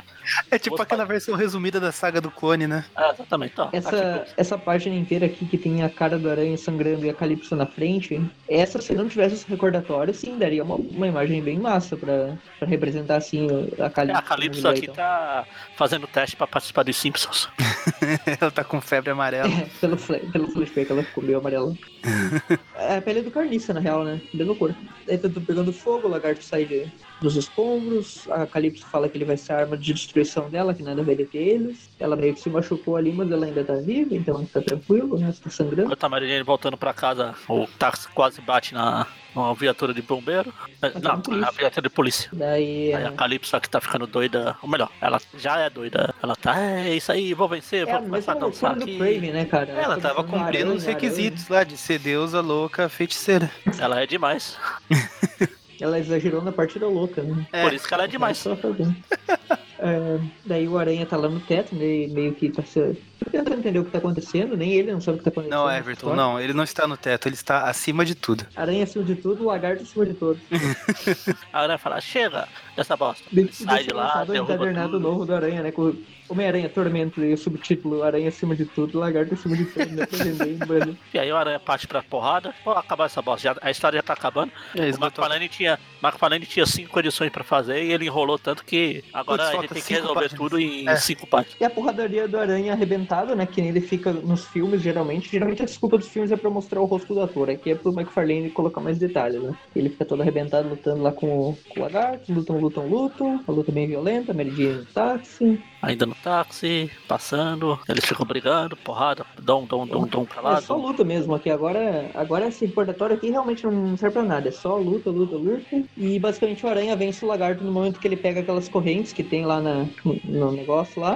É tipo Vou aquela versão resumida da saga do clone, né? É, exatamente, ó. Tá aqui, Essa, essa página inteira aqui que tem a cara do aranha sangrando e a Calypso na frente, essa se não tivesse os recordatórios, sim, daria uma, uma imagem bem massa pra, pra representar assim a É, Calypso. a Calypso aqui tá fazendo teste pra participar dos Simpsons. <laughs> Ela tá com febre amarela. É, pelo, pelo flashback ela ficou meio amarela. <laughs> é a pele do carniça, na real, né? Bem loucura. Aí tá pegando fogo, o lagarto sai de- dos escombros, a Calypso fala que ele vai ser a arma de destruição dela, que nada vai deter eles. Ela meio que se machucou ali, mas ela ainda tá viva, então tá tranquilo, né? Tá sangrando. Enquanto a Mary Jane voltando pra casa, o táxi quase bate na, numa viatura de bombeiro. É, tá Não, na viatura de polícia. Daí Aí é, a Calypso aqui tá ficando doida, ou melhor, ela já é doida. Ela tá, é isso aí, vou vencer, é a vou começar mesma a dançar aqui. Craven, né, cara? Ela fica tava cumprindo os aranha, requisitos lá de ser deusa louca feiticeira. Ela é demais. aranha. <laughs> Ela exagerou na partida louca, né? É. Por isso que ela é demais. É, daí o Aranha tá lá no teto, meio, meio que tá se... tentando entender o que tá acontecendo, nem ele não sabe o que tá acontecendo. Não, Everton, não. Ele não está no teto, ele está acima de tudo. Aranha acima de tudo, o lagarto acima de tudo. <laughs> A Aranha fala, chega dessa bosta. Ele sai de lá, o derruba encadernado tudo. novo do Aranha, né? Com Homem-Aranha Tormento e o subtítulo Aranha acima de tudo, lagarto acima de tudo, né? <laughs> E aí o Aranha parte pra porrada. Pô, acabar essa bosta. Já- a história já tá acabando. É, O esgotou. McFarlane tinha, McFarlane tinha cinco edições pra fazer e ele enrolou tanto que agora Putz, a gente tem que resolver páginas. tudo em É. cinco páginas. E a porradaria do Aranha né? Que nem ele fica nos filmes, geralmente. Geralmente a desculpa dos filmes é pra mostrar o rosto do ator. Aqui é pro McFarlane colocar mais detalhes, né? Ele fica todo arrebentado lutando lá com o, com o lagarto. Lutam, lutam, lutam. A luta bem violenta. Mary Jane no táxi. Ainda no táxi, passando, eles ficam brigando, porrada, dom, dom, dom, dom pra lá. É só luta mesmo aqui. Agora, agora esse recordatório aqui realmente não serve pra nada. É só luta, luta, luta. E basicamente o Aranha vence o lagarto no momento que ele pega aquelas correntes que tem lá na, no negócio lá.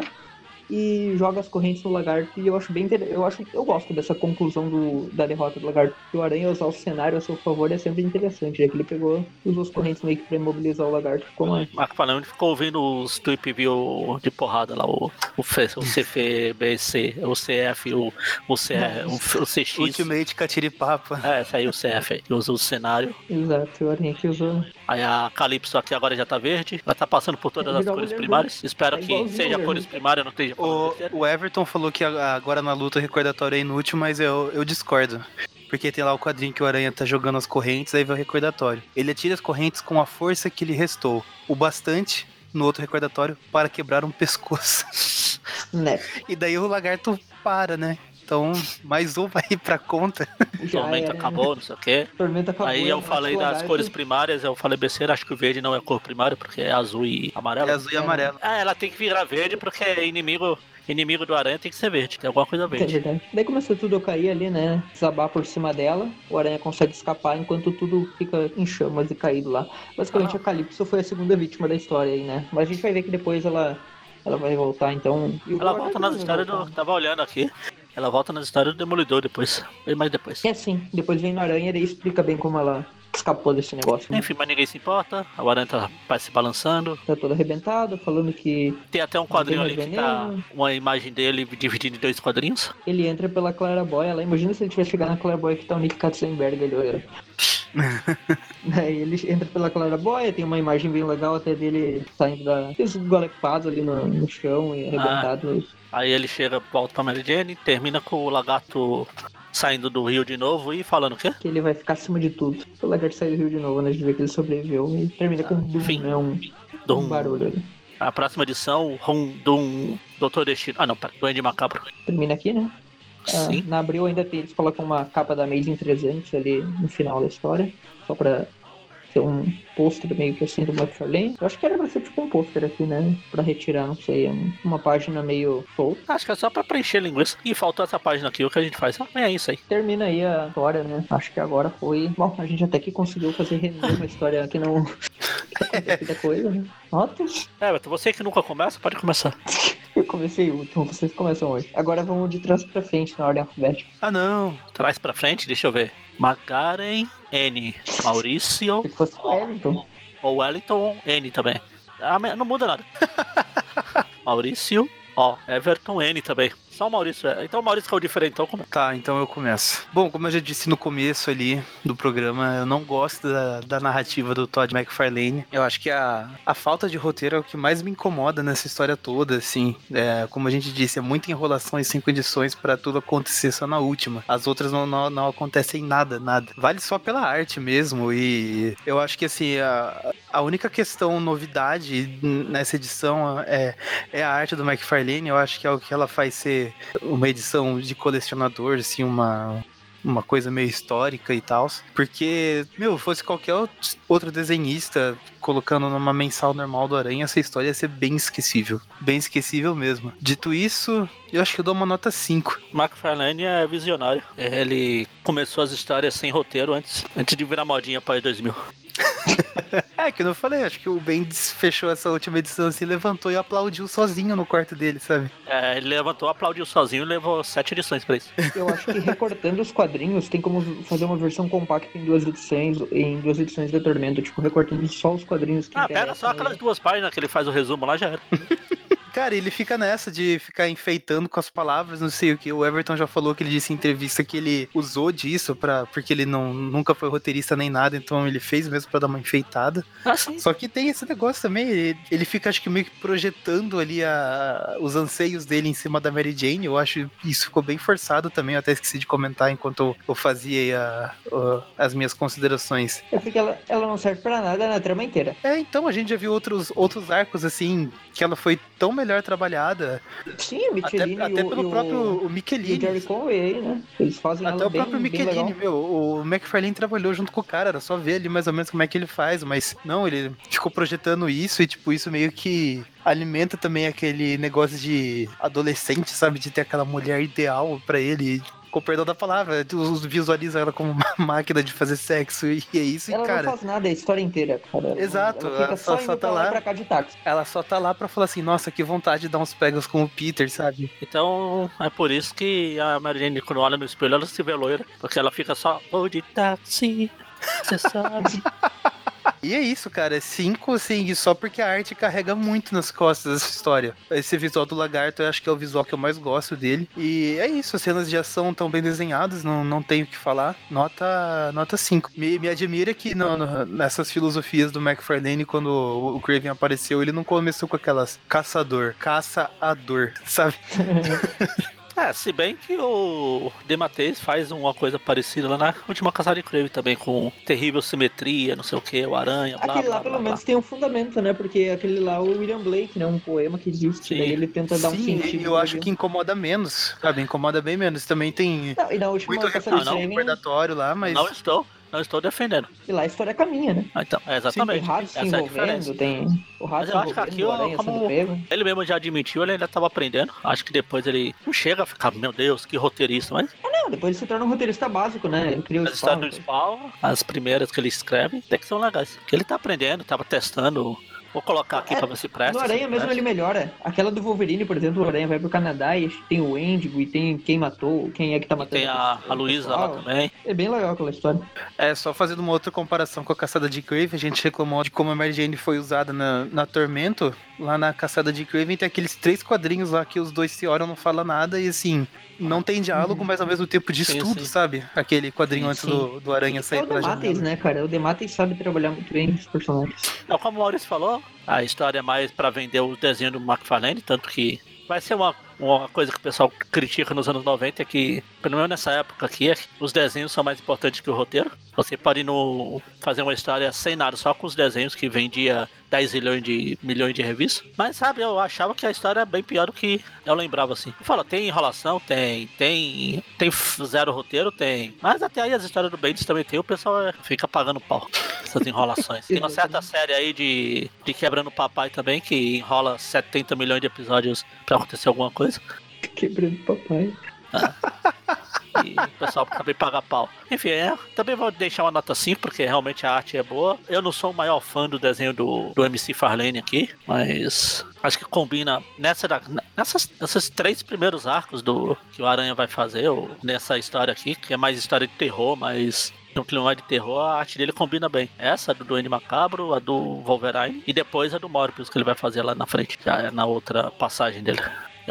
E joga as correntes no lagarto. E eu acho bem eu acho Eu gosto dessa conclusão do, da derrota do lagarto. Porque o Aranha usar o cenário a seu favor é sempre interessante. Já que ele pegou usou as correntes meio que pra imobilizar o lagarto. Ficou mais. McFarlane ficou ouvindo os tweet view de porrada lá, o, o, F, o CFBC, o CF, o, o, C, o, o CX. Ultimate Catiripapa. É, aí o CF, aí, que usa o cenário. Exato. O Aranha que usou. Aí a Calypso aqui agora já tá verde. Ela tá passando por todas as cores primárias. Espero É que seja cores primárias, não esteja O, o Everton falou que agora na luta o recordatório é inútil, mas eu, eu discordo. Porque tem lá o quadrinho que o Aranha tá jogando as correntes, aí vai o recordatório. Ele atira as correntes com a força que lhe restou. O bastante, no outro recordatório, para quebrar um pescoço. Né? <laughs> E daí o lagarto para, né? Então mais um vai pra conta. <laughs> Já Tormenta acabou, não sei o quê. Tormenta acabou. Aí eu falei das cores primárias, eu falei besteira, acho que o verde não é cor primária, porque é azul e amarelo. É azul e amarelo. É, ela tem que virar verde porque é inimigo inimigo do aranha tem que ser verde, tem alguma coisa verde. É verdade. Daí começou tudo a cair ali, né? Desabar por cima dela. O aranha consegue escapar enquanto tudo fica em chamas e caído lá. Basicamente, ah. a Calypso foi a segunda vítima da história aí, né? Mas a gente vai ver que depois ela, ela vai voltar, então. Ela volta nas histórias do. Tava olhando aqui. Ela volta nas histórias do Demolidor depois. Bem mais depois. É sim. Depois vem no Aranha e explica bem como ela escapou desse negócio. Né? Enfim, mas ninguém se importa. A Aranha tá se balançando. Tá todo arrebentado, falando que. Tem até um quadrinho ali que tá uma imagem dele dividida em dois quadrinhos. Ele entra pela Claraboy. Ela imagina se ele tivesse chegado na Claraboy que tá o Nick Katzenberg ali olhando. <laughs> Aí ele entra pela claraboia, tem uma imagem bem legal até dele saindo da. golepados ali no, no chão e arrebentado. Ah, aí ele chega, volta pra Mary Jane, termina com o lagarto saindo do rio de novo e falando o quê? Que ele vai ficar acima de tudo. O lagarto sai do rio de novo, né? De ver que ele sobreviveu e termina com um, Fim. Né? um, um barulho ali. A próxima edição, Rum Dum Doutor Destino. Ah, não, pera, Duende Macabro. Termina aqui, né? Sim. Ah, na Abril ainda tem, eles colocam uma capa da Amazing 300 ali no final da história, só pra ser um pôster meio que assim do McFarlane. Eu acho que era pra ser tipo um pôster aqui, né? Pra retirar, não sei, uma página meio solta. Acho que é só pra preencher linguiça. E faltou essa página aqui, o que a gente faz? Ah, é isso aí. Termina aí a história, né? Acho que agora foi. Bom, a gente até que conseguiu fazer render uma história que não. <laughs> da coisa, né? Nota. É, mas você que nunca começa, pode começar. <laughs> Eu comecei último, vocês começam hoje. Agora vamos de trás pra frente na ordem alfabética. Ah, não. Trás pra frente, deixa eu ver. Magaren N. Maurício. Se fosse Wellington. Ou Wellington N também. Ah, não muda nada. <laughs> Maurício. Ó, Everton N também. Só o Maurício. É. Então o Maurício que é o diferentão. Como... Tá, então eu começo. Bom, como eu já disse no começo ali do programa, eu não gosto da, da narrativa do Todd McFarlane. Eu acho que a, a falta de roteiro é o que mais me incomoda nessa história toda, assim. É, como a gente disse, é muita enrolação em cinco edições para tudo acontecer só na última. As outras não, não, não acontecem nada, nada. Vale só pela arte mesmo. E eu acho que assim, a, a única questão novidade nessa edição é, é a arte do McFarlane. Eu acho que é o que ela faz ser uma edição de colecionador, assim, uma, uma coisa meio histórica e tal. Porque, meu, fosse qualquer outro desenhista colocando numa mensal normal do Aranha, essa história ia ser bem esquecível. Bem esquecível mesmo. Dito isso, eu acho que eu dou uma nota 5. McFarlane é visionário. Ele começou as histórias sem roteiro antes, antes de virar modinha para 2000. <laughs> é, que eu não falei, acho que o Bendis fechou essa última edição assim, levantou e aplaudiu sozinho no quarto dele, sabe? É, ele levantou, aplaudiu sozinho e levou sete edições pra isso. Eu acho que recortando os quadrinhos, tem como fazer uma versão compacta em duas edições, em duas edições de Tormento, tipo, recortando só os quadrinhos que Ah, pega só aquelas duas páginas que ele faz o resumo lá, já era. <laughs> Cara, ele fica nessa de ficar enfeitando com as palavras, não sei o que. O Everton já falou que ele disse em entrevista que ele usou disso para porque ele não, nunca foi roteirista nem nada, então ele fez mesmo para dar uma enfeitada. Ah, sim. Só que tem esse negócio também, ele, ele fica acho que meio que projetando ali a, os anseios dele em cima da Mary Jane. Eu acho isso ficou bem forçado também, eu até esqueci de comentar enquanto eu, eu fazia a, a, as minhas considerações. É porque ela, ela não serve para nada na trama inteira. É, então a gente já viu outros, outros arcos assim, que ela foi tão melhor trabalhada. Sim, o Michelini até, até pelo o, próprio o Michelini. o Jerry Conway, né? Eles fazem Até o bem, próprio Michelini, meu. O McFarlane trabalhou junto com o cara, era só ver ali mais ou menos como é que ele faz, mas não, ele ficou projetando isso e, tipo, isso meio que alimenta também aquele negócio de adolescente, sabe? De ter aquela mulher ideal para ele com perdão da palavra, visualiza ela como uma <laughs> máquina de fazer sexo e é isso, ela e, cara. não faz nada, é a história inteira, cara. Exato, ela, ela só, só tá lá. Pra cá de táxi. Ela só tá lá pra falar assim, nossa, que vontade de dar uns pegas com o Peter, sabe? Então é por isso que a Mary Jane, quando olha no espelho, ela se vê loira, porque ela fica só, oh, de táxi, você sabe. <laughs> E é isso, cara. É cinco, assim, só porque a arte carrega muito nas costas dessa história. Esse visual do lagarto eu acho que é o visual que eu mais gosto dele. E é isso, as cenas de ação estão bem desenhadas, não, não tenho o que falar. Nota nota 5. Me, me admira que no, no, nessas filosofias do McFarlane, quando o, o Craven apareceu, ele não começou com aquelas caçador, caça-ador, sabe? <laughs> É, se bem que o Dematês faz uma coisa parecida lá na última Caçada de Crave também, com terrível simetria, não sei o que, o Aranha, blá, Aquele blá, lá, blá, pelo blá. menos, tem um fundamento, né? Porque aquele lá, o William Blake, né? Um poema que existe, daí ele tenta dar um Sim, sentido. eu acho que incomoda menos, sabe? Incomoda bem menos. Também tem Não, e na última muito Caçada de recurso Crave, recordatório lá, mas... Não estou, não estou defendendo. e lá a história caminha, né? Ah, Então, é Tem exatamente. rato se Essa é a diferença. envolvendo, tem o rato Mas se eu acho que aqui, o ó, aranha como-. Ele mesmo já admitiu, ele ainda estava aprendendo. Acho que depois ele não chega a ficar, meu Deus, que roteirista, mas Não, depois ele se torna um roteirista básico, né? Ele cria o as histórias do Spawn, as primeiras que ele escreve, até que são legais. Porque ele tá aprendendo, tava testando. Vou colocar aqui É, pra ver se presta. No Aranha mesmo presta. ele melhora. Aquela do Wolverine, por exemplo, o Aranha vai pro Canadá e tem o Endigo e tem quem matou, quem é que tá E matando. tem a, a o Luísa lá também. É bem legal aquela história. É, só fazendo uma outra comparação com a Caçada de Craven, a gente reclamou de como a Mary Jane foi usada na, na Tormento. Lá na Caçada de Craven tem aqueles três quadrinhos lá que os dois se olham, não falam nada e assim, não tem diálogo, mas ao mesmo tempo de Sim, estudo, sim. sabe? Aquele quadrinho Sim, antes sim. do, do Aranha É sair o pela Demates, janela. né, cara? O Demates sabe trabalhar muito bem os personagens. Não, como o Maurício falou, a história é mais pra vender o desenho do McFarlane, tanto que vai ser uma, uma coisa que o pessoal critica nos anos 90, é que, pelo menos nessa época aqui, os desenhos são mais importantes que o roteiro. Você pode no, fazer uma história sem nada, só com os desenhos que vendia 10 milhões de, milhões de revistas. Mas, sabe, eu achava que a história é bem pior do que eu lembrava, assim. Fala, tem enrolação? Tem. Tem tem zero roteiro? Tem. Mas até aí as histórias do Bendis também tem, o pessoal é, fica pagando pau. <laughs> Essas enrolações. Tem uma certa série aí de, de Quebrando o Papai também, que enrola 70 milhões de episódios pra acontecer alguma coisa. <laughs> Quebrando o papai. <laughs> E o pessoal também paga pau. Enfim, é, também vou deixar uma nota 5, porque realmente a arte é boa. Eu não sou o maior fã do desenho do, do MC Farlane aqui, mas acho que combina nessa, nessas, nessas três primeiros arcos do que o Aranha vai fazer, ou nessa história aqui, que é mais história de terror, mas no clima de terror, a arte dele combina bem. Essa, do Duende Macabro, a do Wolverine, e depois a do Morbius, que ele vai fazer lá na frente, já é na outra passagem dele,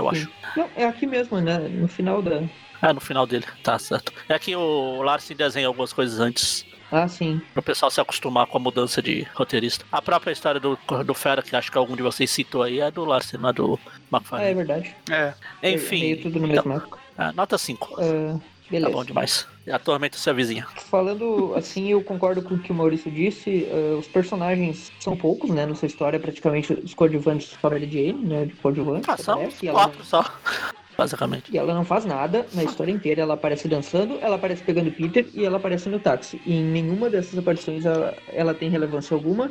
eu acho. Não, é aqui mesmo, né? No final da. É, no final dele, tá certo. É que o Larsen desenha algumas coisas antes, Ah, sim. pro pessoal se acostumar com a mudança de roteirista. A própria história do, do Fera, que acho que algum de vocês citou aí, é do Larsen, não é do Ah, é McFarlane. verdade. É, É Enfim, meio tudo no então, mesmo época. é, nota 5. Ah, Tá beleza. bom demais. E a tormenta se vizinha. Falando assim, eu concordo com o que o Maurício disse. ah, os personagens são poucos, né? Nessa história, praticamente os coadjuvantes só a Mary Jane, né? De coadjuvante, Ah, são aparece, quatro só, <laughs> basicamente. e ela não faz nada na história inteira. Ela aparece dançando, ela aparece pegando Peter e ela aparece no táxi. E em nenhuma dessas aparições ela, ela tem relevância alguma.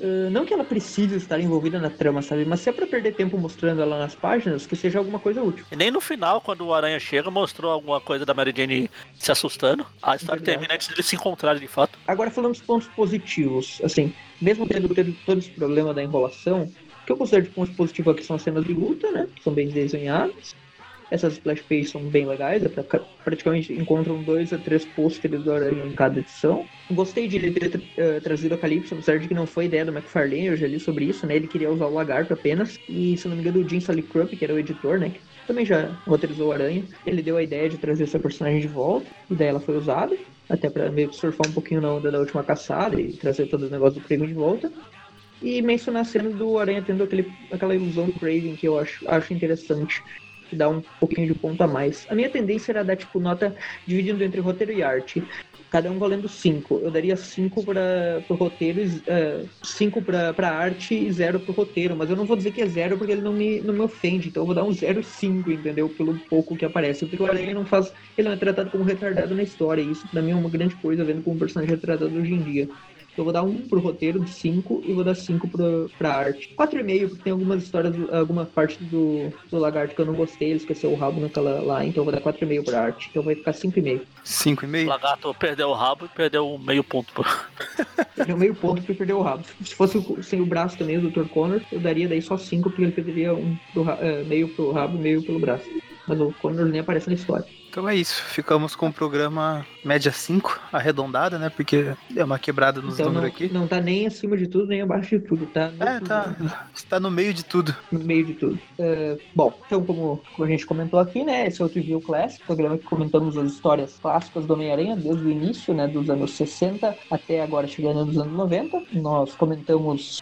Ah, não que ela precise estar envolvida na trama, sabe? Mas se é pra perder tempo mostrando ela nas páginas, que seja alguma coisa útil. E nem no final, quando o Aranha chega, mostrou alguma coisa da Mary Jane se assustando. A história Verdade. termina antes de eles se encontrarem de fato. Agora falando dos pontos positivos, assim, mesmo tendo, tendo todo esse problema da enrolação, o que eu considero de pontos positivos aqui são as cenas de luta, né? Que são bem desenhadas. Essas splash pages são bem legais, é pra, ca- praticamente encontram dois a três pôsteres do Aranha em cada edição. Gostei de ele ter eh, trazido a Calypso, apesar de que não foi ideia do McFarlane, eu já li sobre isso, né? Ele queria usar o lagarto apenas. E se não me engano, o Jim Sally Krupp, que era o editor, né? Que também já roteirizou o Aranha, ele deu a ideia de trazer essa personagem de volta, e daí ela foi usada até pra meio que surfar um pouquinho na onda da última caçada e trazer todo o negócio do Craven de volta. E mencionar a cena do Aranha tendo aquele, aquela ilusão do Craven que eu acho, acho interessante. Que dá um pouquinho de ponto a mais. A minha tendência era dar, tipo, nota dividindo entre roteiro e arte. Cada um valendo 5. Eu daria 5 para o roteiro, 5 para pra arte e 0 pro roteiro. Mas eu não vou dizer que é 0 porque ele não me, não me ofende. Então eu vou dar um 0 e 5, entendeu? Pelo pouco que aparece. Porque o Aranha não faz. Ele não é tratado como retardado na história. E isso pra mim é uma grande coisa, vendo como o personagem é tratado hoje em dia. Eu vou dar um pro roteiro de 5 e vou dar 5 pra arte. 4,5, porque tem algumas histórias, alguma parte do, do lagarto que eu não gostei, ele esqueceu o rabo naquela lá, então eu vou dar 4,5 pra arte. Então vai ficar 5,5. 5,5? O lagarto perdeu o rabo e perdeu meio ponto. <laughs> Deu meio ponto porque perdeu o rabo. Se fosse sem o braço também, o Dr. Connor, eu daria daí só 5, porque ele perderia um pro eh, meio pro rabo e meio pelo braço. Mas o Connor nem aparece na história. Então é isso, ficamos com o programa média 5, arredondada, né? Porque deu uma quebrada nos Então não, números aqui. não tá nem acima de tudo, nem abaixo de tudo, tá? no- É, tá. Está no meio de tudo. no meio de tudo. É, bom, então como, como a gente comentou aqui, né, esse é o Trivia Classic, programa que comentamos as histórias clássicas do Homem-Aranha desde o início, né, dos anos 60 até agora chegando nos anos 90. Nós comentamos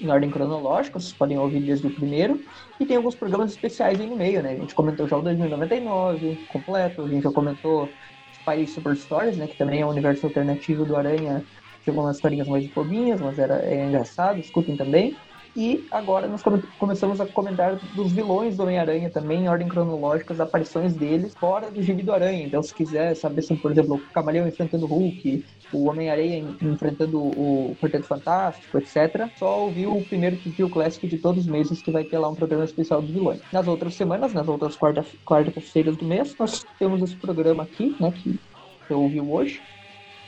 em ordem cronológica, vocês podem ouvir desde o primeiro. E tem alguns programas especiais aí no meio, né? A gente comentou já o 2099 completo, a gente já comentou Spy Super Stories, né? Que também é um universo alternativo do Aranha. Tinha algumas historinhas mais bobinhas, mas era é engraçado, escutem também. E agora nós come começamos a comentar dos vilões do Homem-Aranha também, em ordem cronológica, as aparições deles fora do gibi do Aranha. Então, se quiser saber, por exemplo, o Camaleão enfrentando o Hulk, o Homem-Aranha enfrentando o Quarteto Fantástico, etc., só ouvir o primeiro Review Classic de todos os meses, que vai ter lá um programa especial dos vilões. Nas outras semanas, nas outras quarta-feiras do mês, nós temos esse programa aqui, né, que eu ouvi hoje,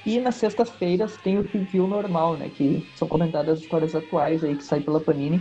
e nas sextas-feiras tem o review normal, né? Que são comentadas as histórias atuais aí que sai pela Panini.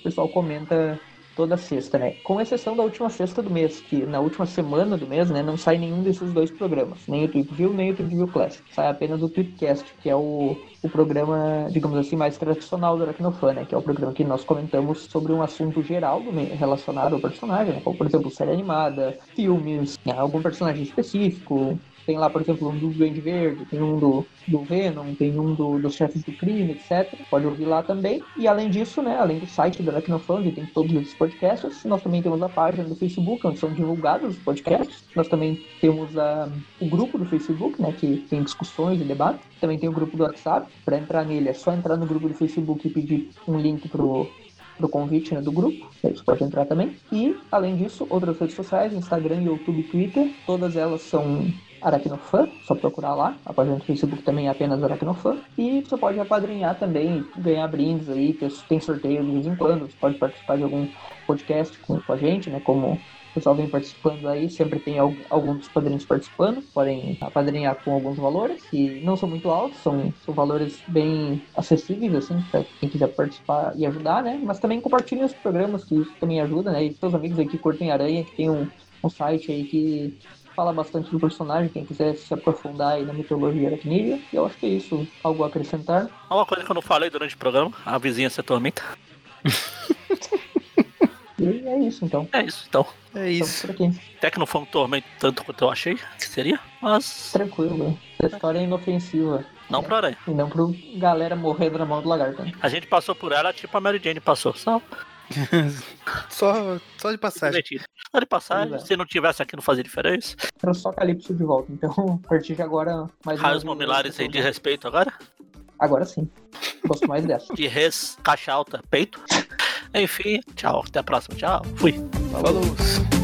O pessoal comenta toda sexta, né? Com exceção da última sexta do mês, que na última semana do mês, né, não sai nenhum desses dois programas, nem o Tweep View, nem o Tweep View Classic. Sai apenas o Tweepcast, que é o, o programa, digamos assim, mais tradicional do Aracnofan, né? Que é o programa que nós comentamos sobre um assunto geral do, relacionado ao personagem, né? Como, por exemplo, série animada, filmes, né? algum personagem específico, tem lá, por exemplo, um do Duende Verde, tem um do, do Venom, tem um do, dos chefes do crime, etc. Pode ouvir lá também. E além disso, né, além do site do Aracnofan, tem todos os podcasts, nós também temos a página do Facebook, onde são divulgados os podcasts. Nós também temos a, o grupo do Facebook, né, que tem discussões e debates. Também tem o grupo do WhatsApp. Para entrar nele é só entrar no grupo do Facebook e pedir um link pro pro convite né, do grupo, você pode entrar também. E, além disso, outras redes sociais, Instagram, YouTube, Twitter, todas elas são Aracnofan, só procurar lá. A página do Facebook também é apenas Aracnofan. E você pode apadrinhar também, ganhar brindes aí, tem sorteio de vez em quando. Você pode participar de algum podcast com, com a gente, né? Como o pessoal vem participando aí, sempre tem alguns padrinhos participando. Podem apadrinhar com alguns valores, que não são muito altos, são, são valores bem acessíveis, assim, para quem quiser participar e ajudar, né? Mas também compartilhem os programas, que isso também ajuda, né? E seus amigos aí que curtem aranha, que tem um, um site aí que fala bastante do personagem, quem quiser se aprofundar aí na mitologia aracnídea. E eu acho que é isso. Algo a acrescentar? Uma coisa que eu não falei durante o programa, a vizinha se atormenta. <laughs> e é isso então. É isso então. É isso. Até que não foi um tormento tanto quanto eu achei que seria, mas. Tranquilo, a história é inofensiva. Não pro aranha. E não pro galera morrendo na mão do lagarto. A gente passou por ela tipo a Mary Jane passou. Só <laughs> só, só de passagem. Só de passagem. É. Se não tivesse aqui, não fazia diferença. Era só Calypso de volta. Então, <laughs> a partir de agora, mais Raios mamilares aí de respeito agora? Agora sim. Gosto mais dessa. De res, caixa alta, peito. Enfim, tchau. Até a próxima. Tchau. Fui. Falou.